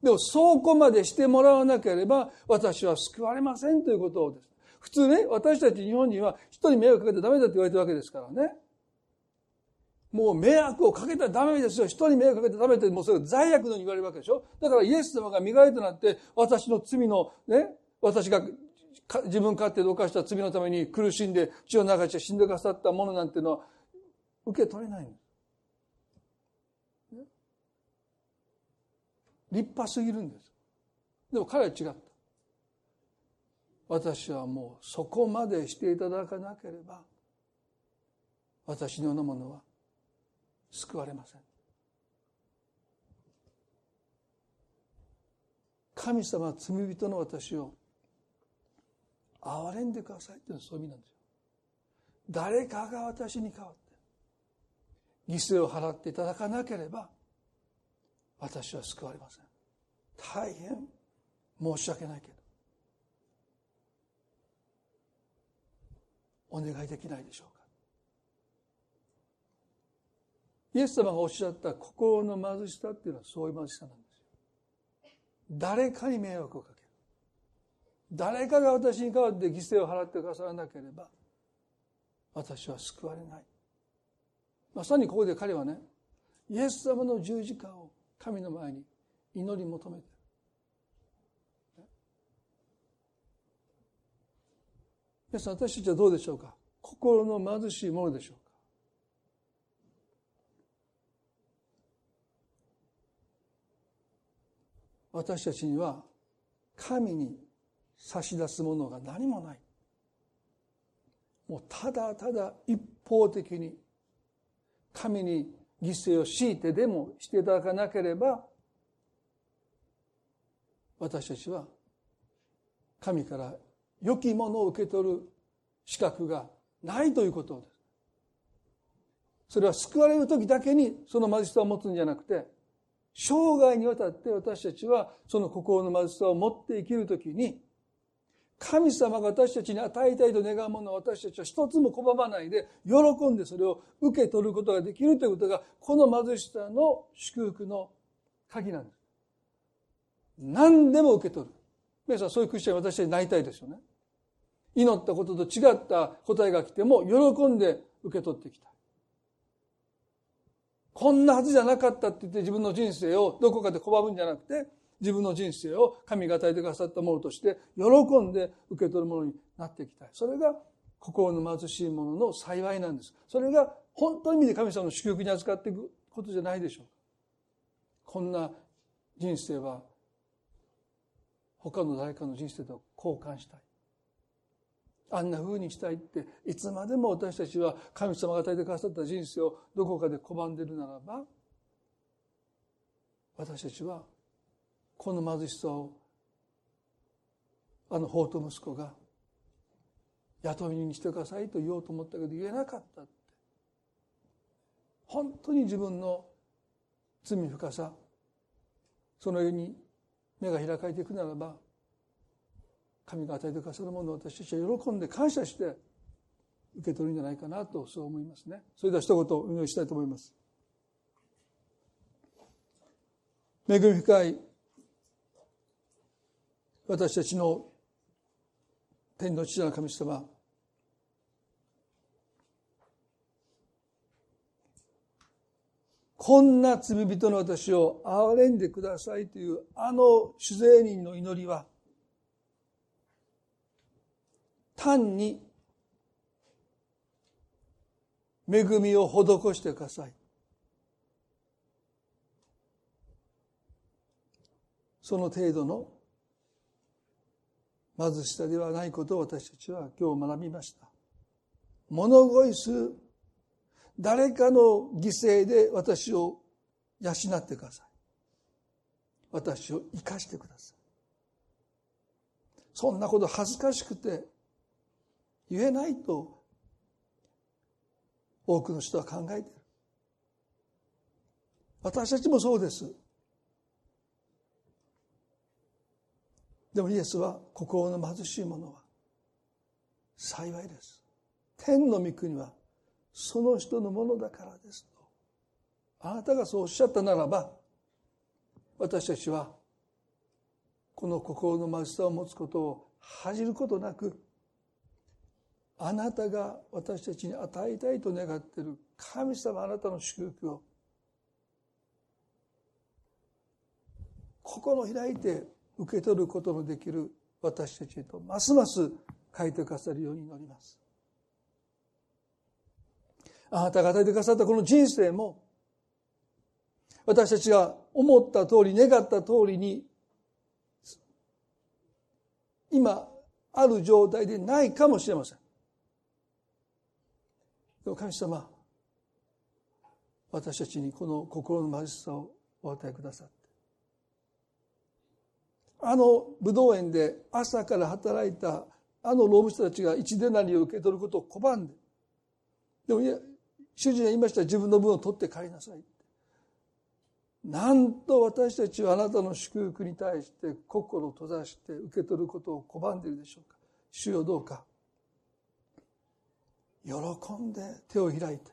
でも、そこまでしてもらわなければ、私は救われませんということをです。普通ね、私たち日本人は人に迷惑かけてダメだって言われてるわけですからね。もう迷惑をかけたらダメですよ。人に迷惑かけてダメって、もうそれ罪悪のに言われるわけでしょ。だからイエス様が身代わりとなって、私の罪のね、私が自分勝手で犯した罪のために苦しんで血を流して死んでくださったものなんていうのは受け取れないんです。立派すぎるんです。でも彼は違った。私はもうそこまでしていただかなければ私のようなものは救われません。神様は罪人の私を憐れんでくださいっていうのはそういう意味なんですよ。誰かが私に代わって犠牲を払っていただかなければ私は救われません。大変。申し訳ないけど。お願いできないでしょうか。イエス様がおっしゃった心の貧しさっていうのはそういう貧しさなんですよ。誰かに迷惑をかける。誰かが私に代わって犠牲を払ってくださらなければ私は救われない。まさにここで彼はねイエス様の十字架を神の前に祈り求めて。皆さん私たちはどうでしょうか？心の貧しいものでしょうか？私たちには神に差し出すものが何もない。もうただただ一方的に神に犠牲を強いてでもしていただかなければ私たちは神から良きものを受け取る資格がないということです。それは救われる時だけにその貧しさを持つんじゃなくて生涯にわたって私たちはその心の貧しさを持って生きる時に神様が私たちに与えたいと願うものを私たちは一つも拒まないで喜んでそれを受け取ることができるということがこの貧しさの祝福の鍵なんです。何でも受け取る。皆さんそういうクリスチャン私たちになりたいですよね。祈ったことと違った答えが来ても喜んで受け取ってきた。こんなはずじゃなかったって言って自分の人生をどこかで拒むんじゃなくて自分の人生を神が与えてくださったものとして喜んで受け取るものになっていきたい。それが心の貧しいものの幸いなんです。それが本当の意味で神様の祝福に預かっていくことじゃないでしょうか。こんな人生は他の誰かの人生と交換したい。あんな風にしたいっていつまでも私たちは神様が与えてくださった人生をどこかで拒んでるならば私たちはこの貧しさをあの法と息子が雇いにしてくださいと言おうと思ったけど言えなかったって本当に自分の罪深さそのように目が開かれていくならば神が与えてくださるものを私たちは喜んで感謝して受け取るんじゃないかなとそう思いますね。それでは一言お祈りしたいと思います。恵み深い私たちの天の父なる神様こんな罪人の私を憐れんでくださいというあの主税人の祈りは単に恵みを施してくださいその程度の貧しさではないことを私たちは今日学びました。物乞いする誰かの犠牲で私を養ってください。私を生かしてください。そんなこと恥ずかしくて言えないと多くの人は考えている。私たちもそうです。でもイエスは心の貧しい者は幸いです。天の御国はその人のものだからですと。あなたがそうおっしゃったならば、私たちはこの心の貧しさを持つことを恥じることなく、あなたが私たちに与えたいと願っている神様あなたの祝福を心を開いて受け取ることのできる私たちへとますます書いてくださるように祈ります。あなたが与えてくださったこの人生も私たちが思った通り願った通りに今ある状態でないかもしれません。でも神様私たちにこの心の貧しさをお与えくださってあの武道園で朝から働いたあの老務人たちが一デナリを受け取ることを拒んででも主人は言いました。自分の分を取って帰りなさいなんと私たちはあなたの祝福に対して心を閉ざして受け取ることを拒んでいるでしょうか。主よどうか。喜んで手を開いて。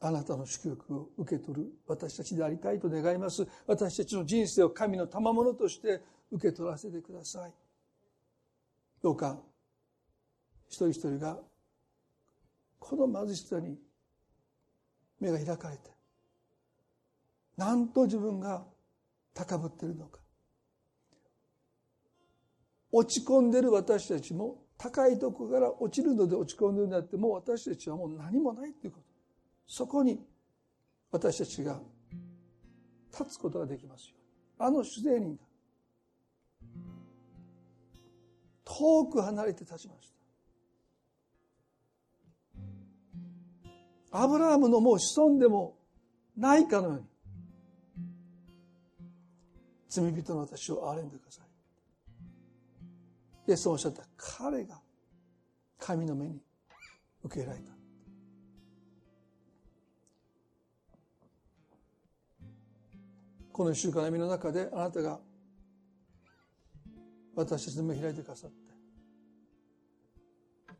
あなたの祝福を受け取る私たちでありたいと願います。私たちの人生を神の賜物として受け取らせてください。どうか。一人一人がこの貧しさに目が開かれてなんと自分が高ぶっているのか。落ち込んでる私たちも高いとこから落ちるので落ち込んでるんだってもう私たちはもう何もないということ。そこに私たちが立つことができますよあの主税人が遠く離れて立ちました。アブラハムのもう子孫でもないかのように罪人の私を憐れんでください。イエスおっしゃった彼が神の目に受け入られた。この一週間の歩みの中であなたが私たちの目を開いてくださって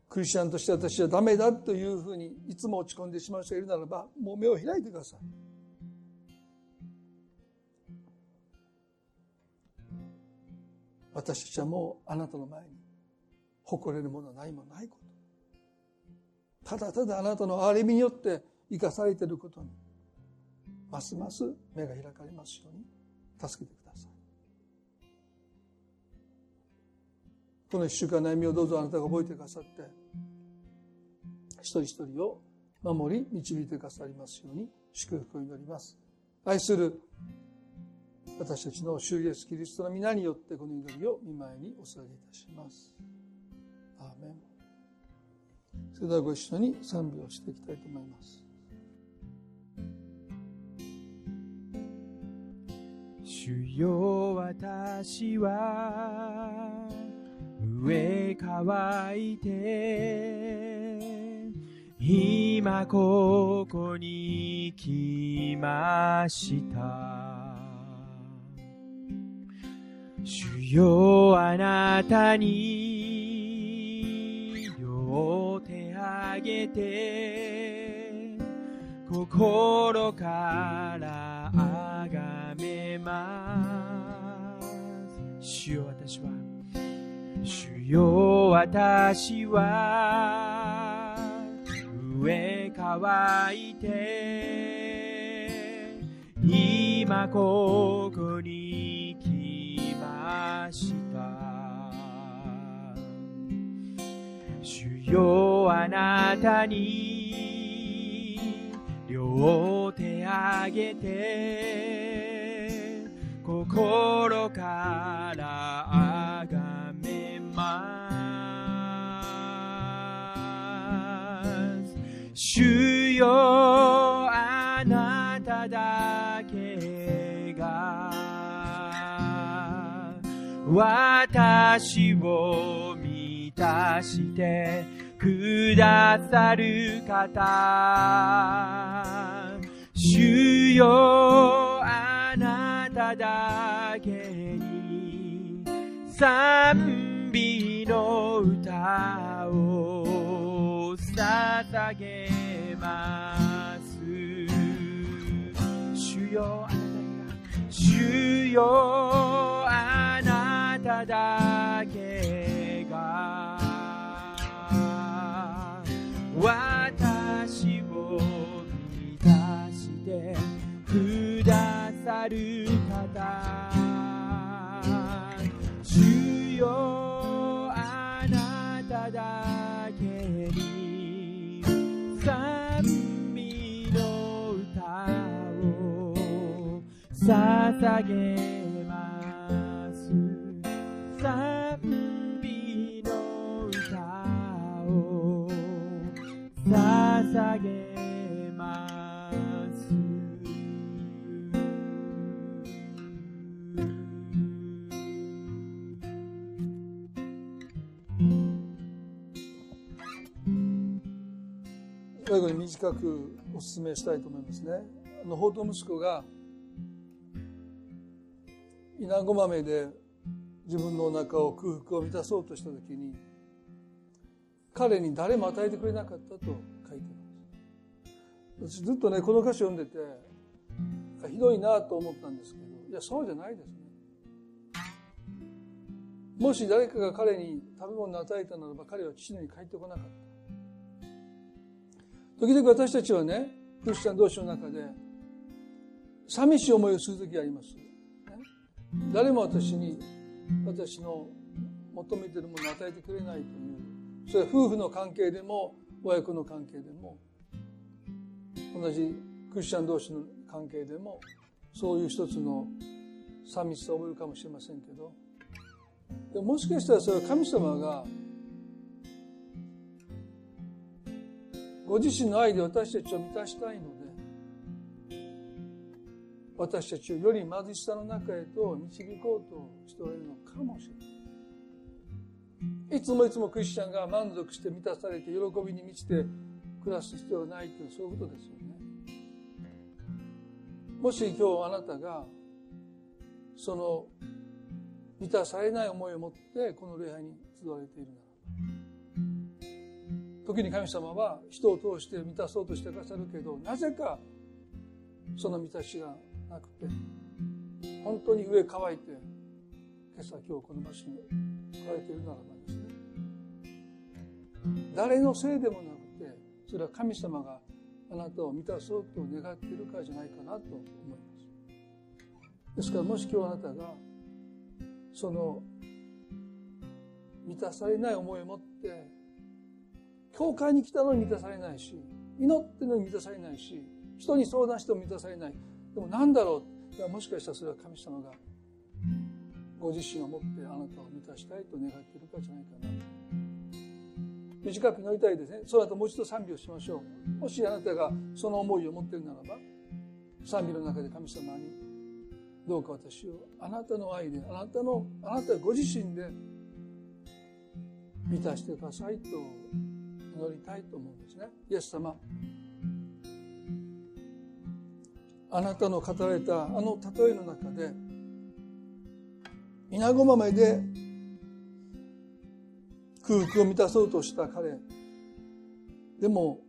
クリスチャンとして私はダメだというふうにいつも落ち込んでしまう人がいるならばもう目を開いてください。私たちはもうあなたの前に誇れるものないもないこと。ただただあなたの憐れみによって生かされていることにますます目が開かれますように助けてください。この一週間の悩みをどうぞあなたが覚えてくださって一人一人を守り導いてくださりますように祝福を祈ります愛する私たちの主イエスキリストの皆によってこの祈りを見舞いにお捧げいたします。アーメンそれではご一緒に賛美をしていきたいと思います。主よ私は上乾いて今ここに来ました。主よあなたに両手あげて心からあがめます。主よ私は主よ私は上乾いて今ここに来ました。主よあなたに両手あげて心からあ主よあなただけが私を満たしてくださる方。主よあなただけに賛美の歌を。捧げます主よあなたが主よあなただけが私を満たしてくださる方。捧げます賛美の歌を捧げます最後に短くお勧めしたいと思いますね。あの、法と息子が、稲子豆で自分のお腹を空腹を満たそうとした時に、彼に誰も与えてくれなかったと書いてます。私ずっとね、この歌詞読んでて、ひどいなと思ったんですけど、いや、そうじゃないですね。もし誰かが彼に食べ物を与えたならば彼は父のに帰ってこなかった。時々私たちはね、クリスチャン同士の中で、寂しい思いをする時があります。誰も私に、私の求めてるものを与えてくれないという、それは夫婦の関係でも、親子の関係でも、同じクリスチャン同士の関係でも、そういう一つの寂しさを覚えるかもしれませんけど、でもしかしたらそれは神様がご自身の愛で私たちを満たしたいの。で私たちをより貧しさの中へと導こうとしておられるのかもしれない。いつもいつもクリスチャンが満足して満たされて喜びに満ちて暮らす必要がないというそういうことですよね。もし今日あなたがその満たされない思いを持ってこの礼拝に集われているなら時に神様は人を通して満たそうとしてくださるけどなぜかその満たしがなくて本当に上乾いて今朝今日この場所に来られているならばですね。誰のせいでもなくてそれは神様があなたを満たそうと願っているからじゃないかなと思います。ですからもし今日あなたがその満たされない思いを持って教会に来たのに満たされないし祈ってのに満たされないし人に相談しても満たされない。でも何だろう。いやもしかしたらそれは神様がご自身を持ってあなたを満たしたいと願っているかじゃないかな。短く祈りたいですね。その後もう一度賛美をしましょう。もしあなたがその思いを持っているならば賛美の中で神様にどうか私をあなたの愛であなたのあなたご自身で満たしてくださいと祈りたいと思うんですね。イエス様。あなたの語られたあの例えの中で稲子豆で空腹を満たそうとした彼。でも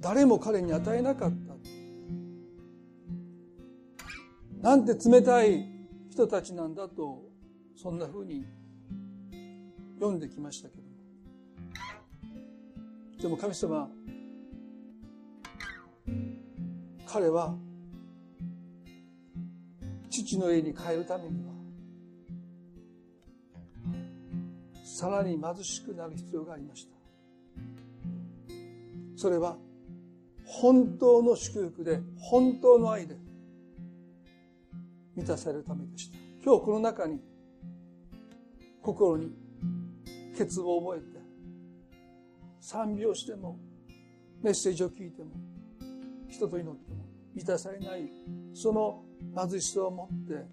誰も彼に与えなかった。なんて冷たい人たちなんだとそんなふうに読んできましたけどでも神様彼は父の家に帰るためにはさらに貧しくなる必要がありました。それは本当の祝福で本当の愛で満たされるためでした。今日この中に心に欠乏を覚えて賛美をしてもメッセージを聞いても人と祈っても満たされないその貧しさを持って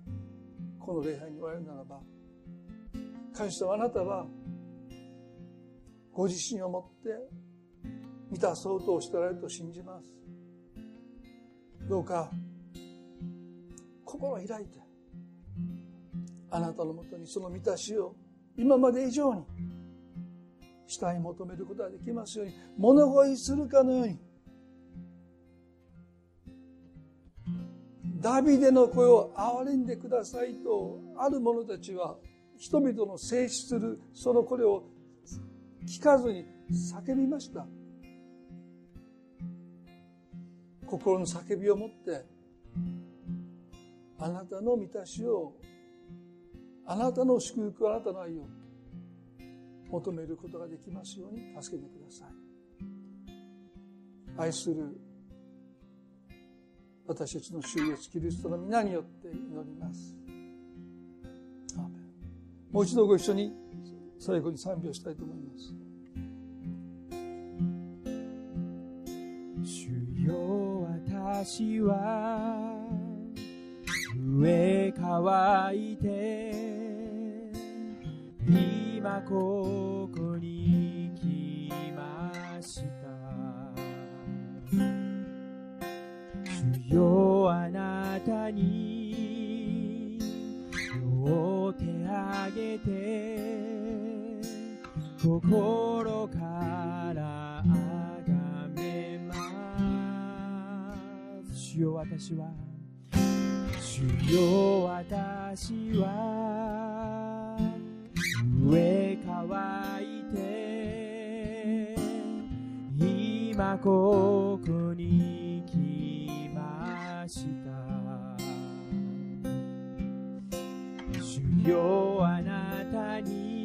この礼拝におられるならば神様あなたはご自身をもって満たそうとしておられると信じます。どうか心を開いてあなたのもとにその満たしを今まで以上に下に求めることができますように物乞いするかのようにダビデの声を憐れんでくださいとある者たちは人々の静止するその声を聞かずに叫びました。心の叫びを持ってあなたの満たしをあなたの祝福あなたの愛を求めることができますように助けてください。愛する私たちの主イエスキリストの皆によって祈ります。もう一度ご一緒に最後に賛美をしたいと思います。主よ私は上乾いて今ここによあなたに両手あげて心からあがめます。主よ私は主よ私は上乾いて今ここにした主よあなたに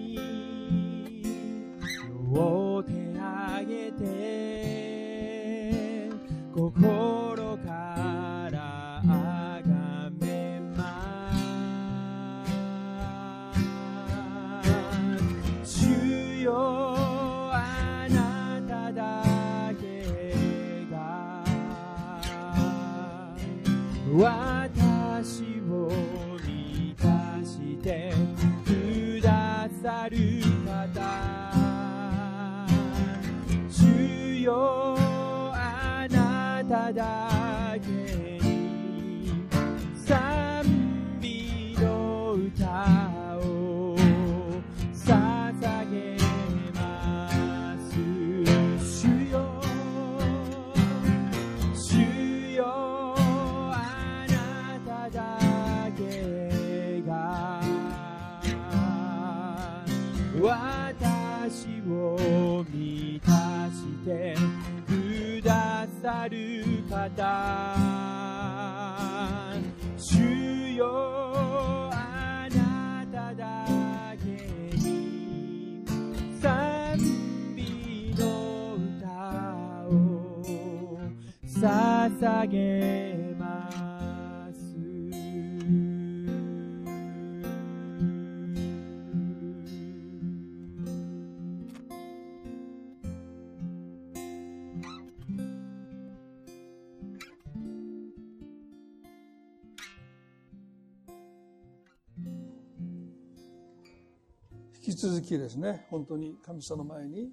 続きですね本当に神様の前に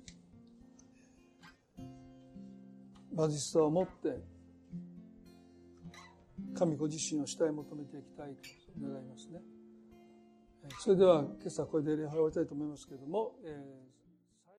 貧しさを持って神ご自身を主体求めていきたいと願いますね。えそれでは今朝これで礼拝を終わりたいと思いますけれども、えー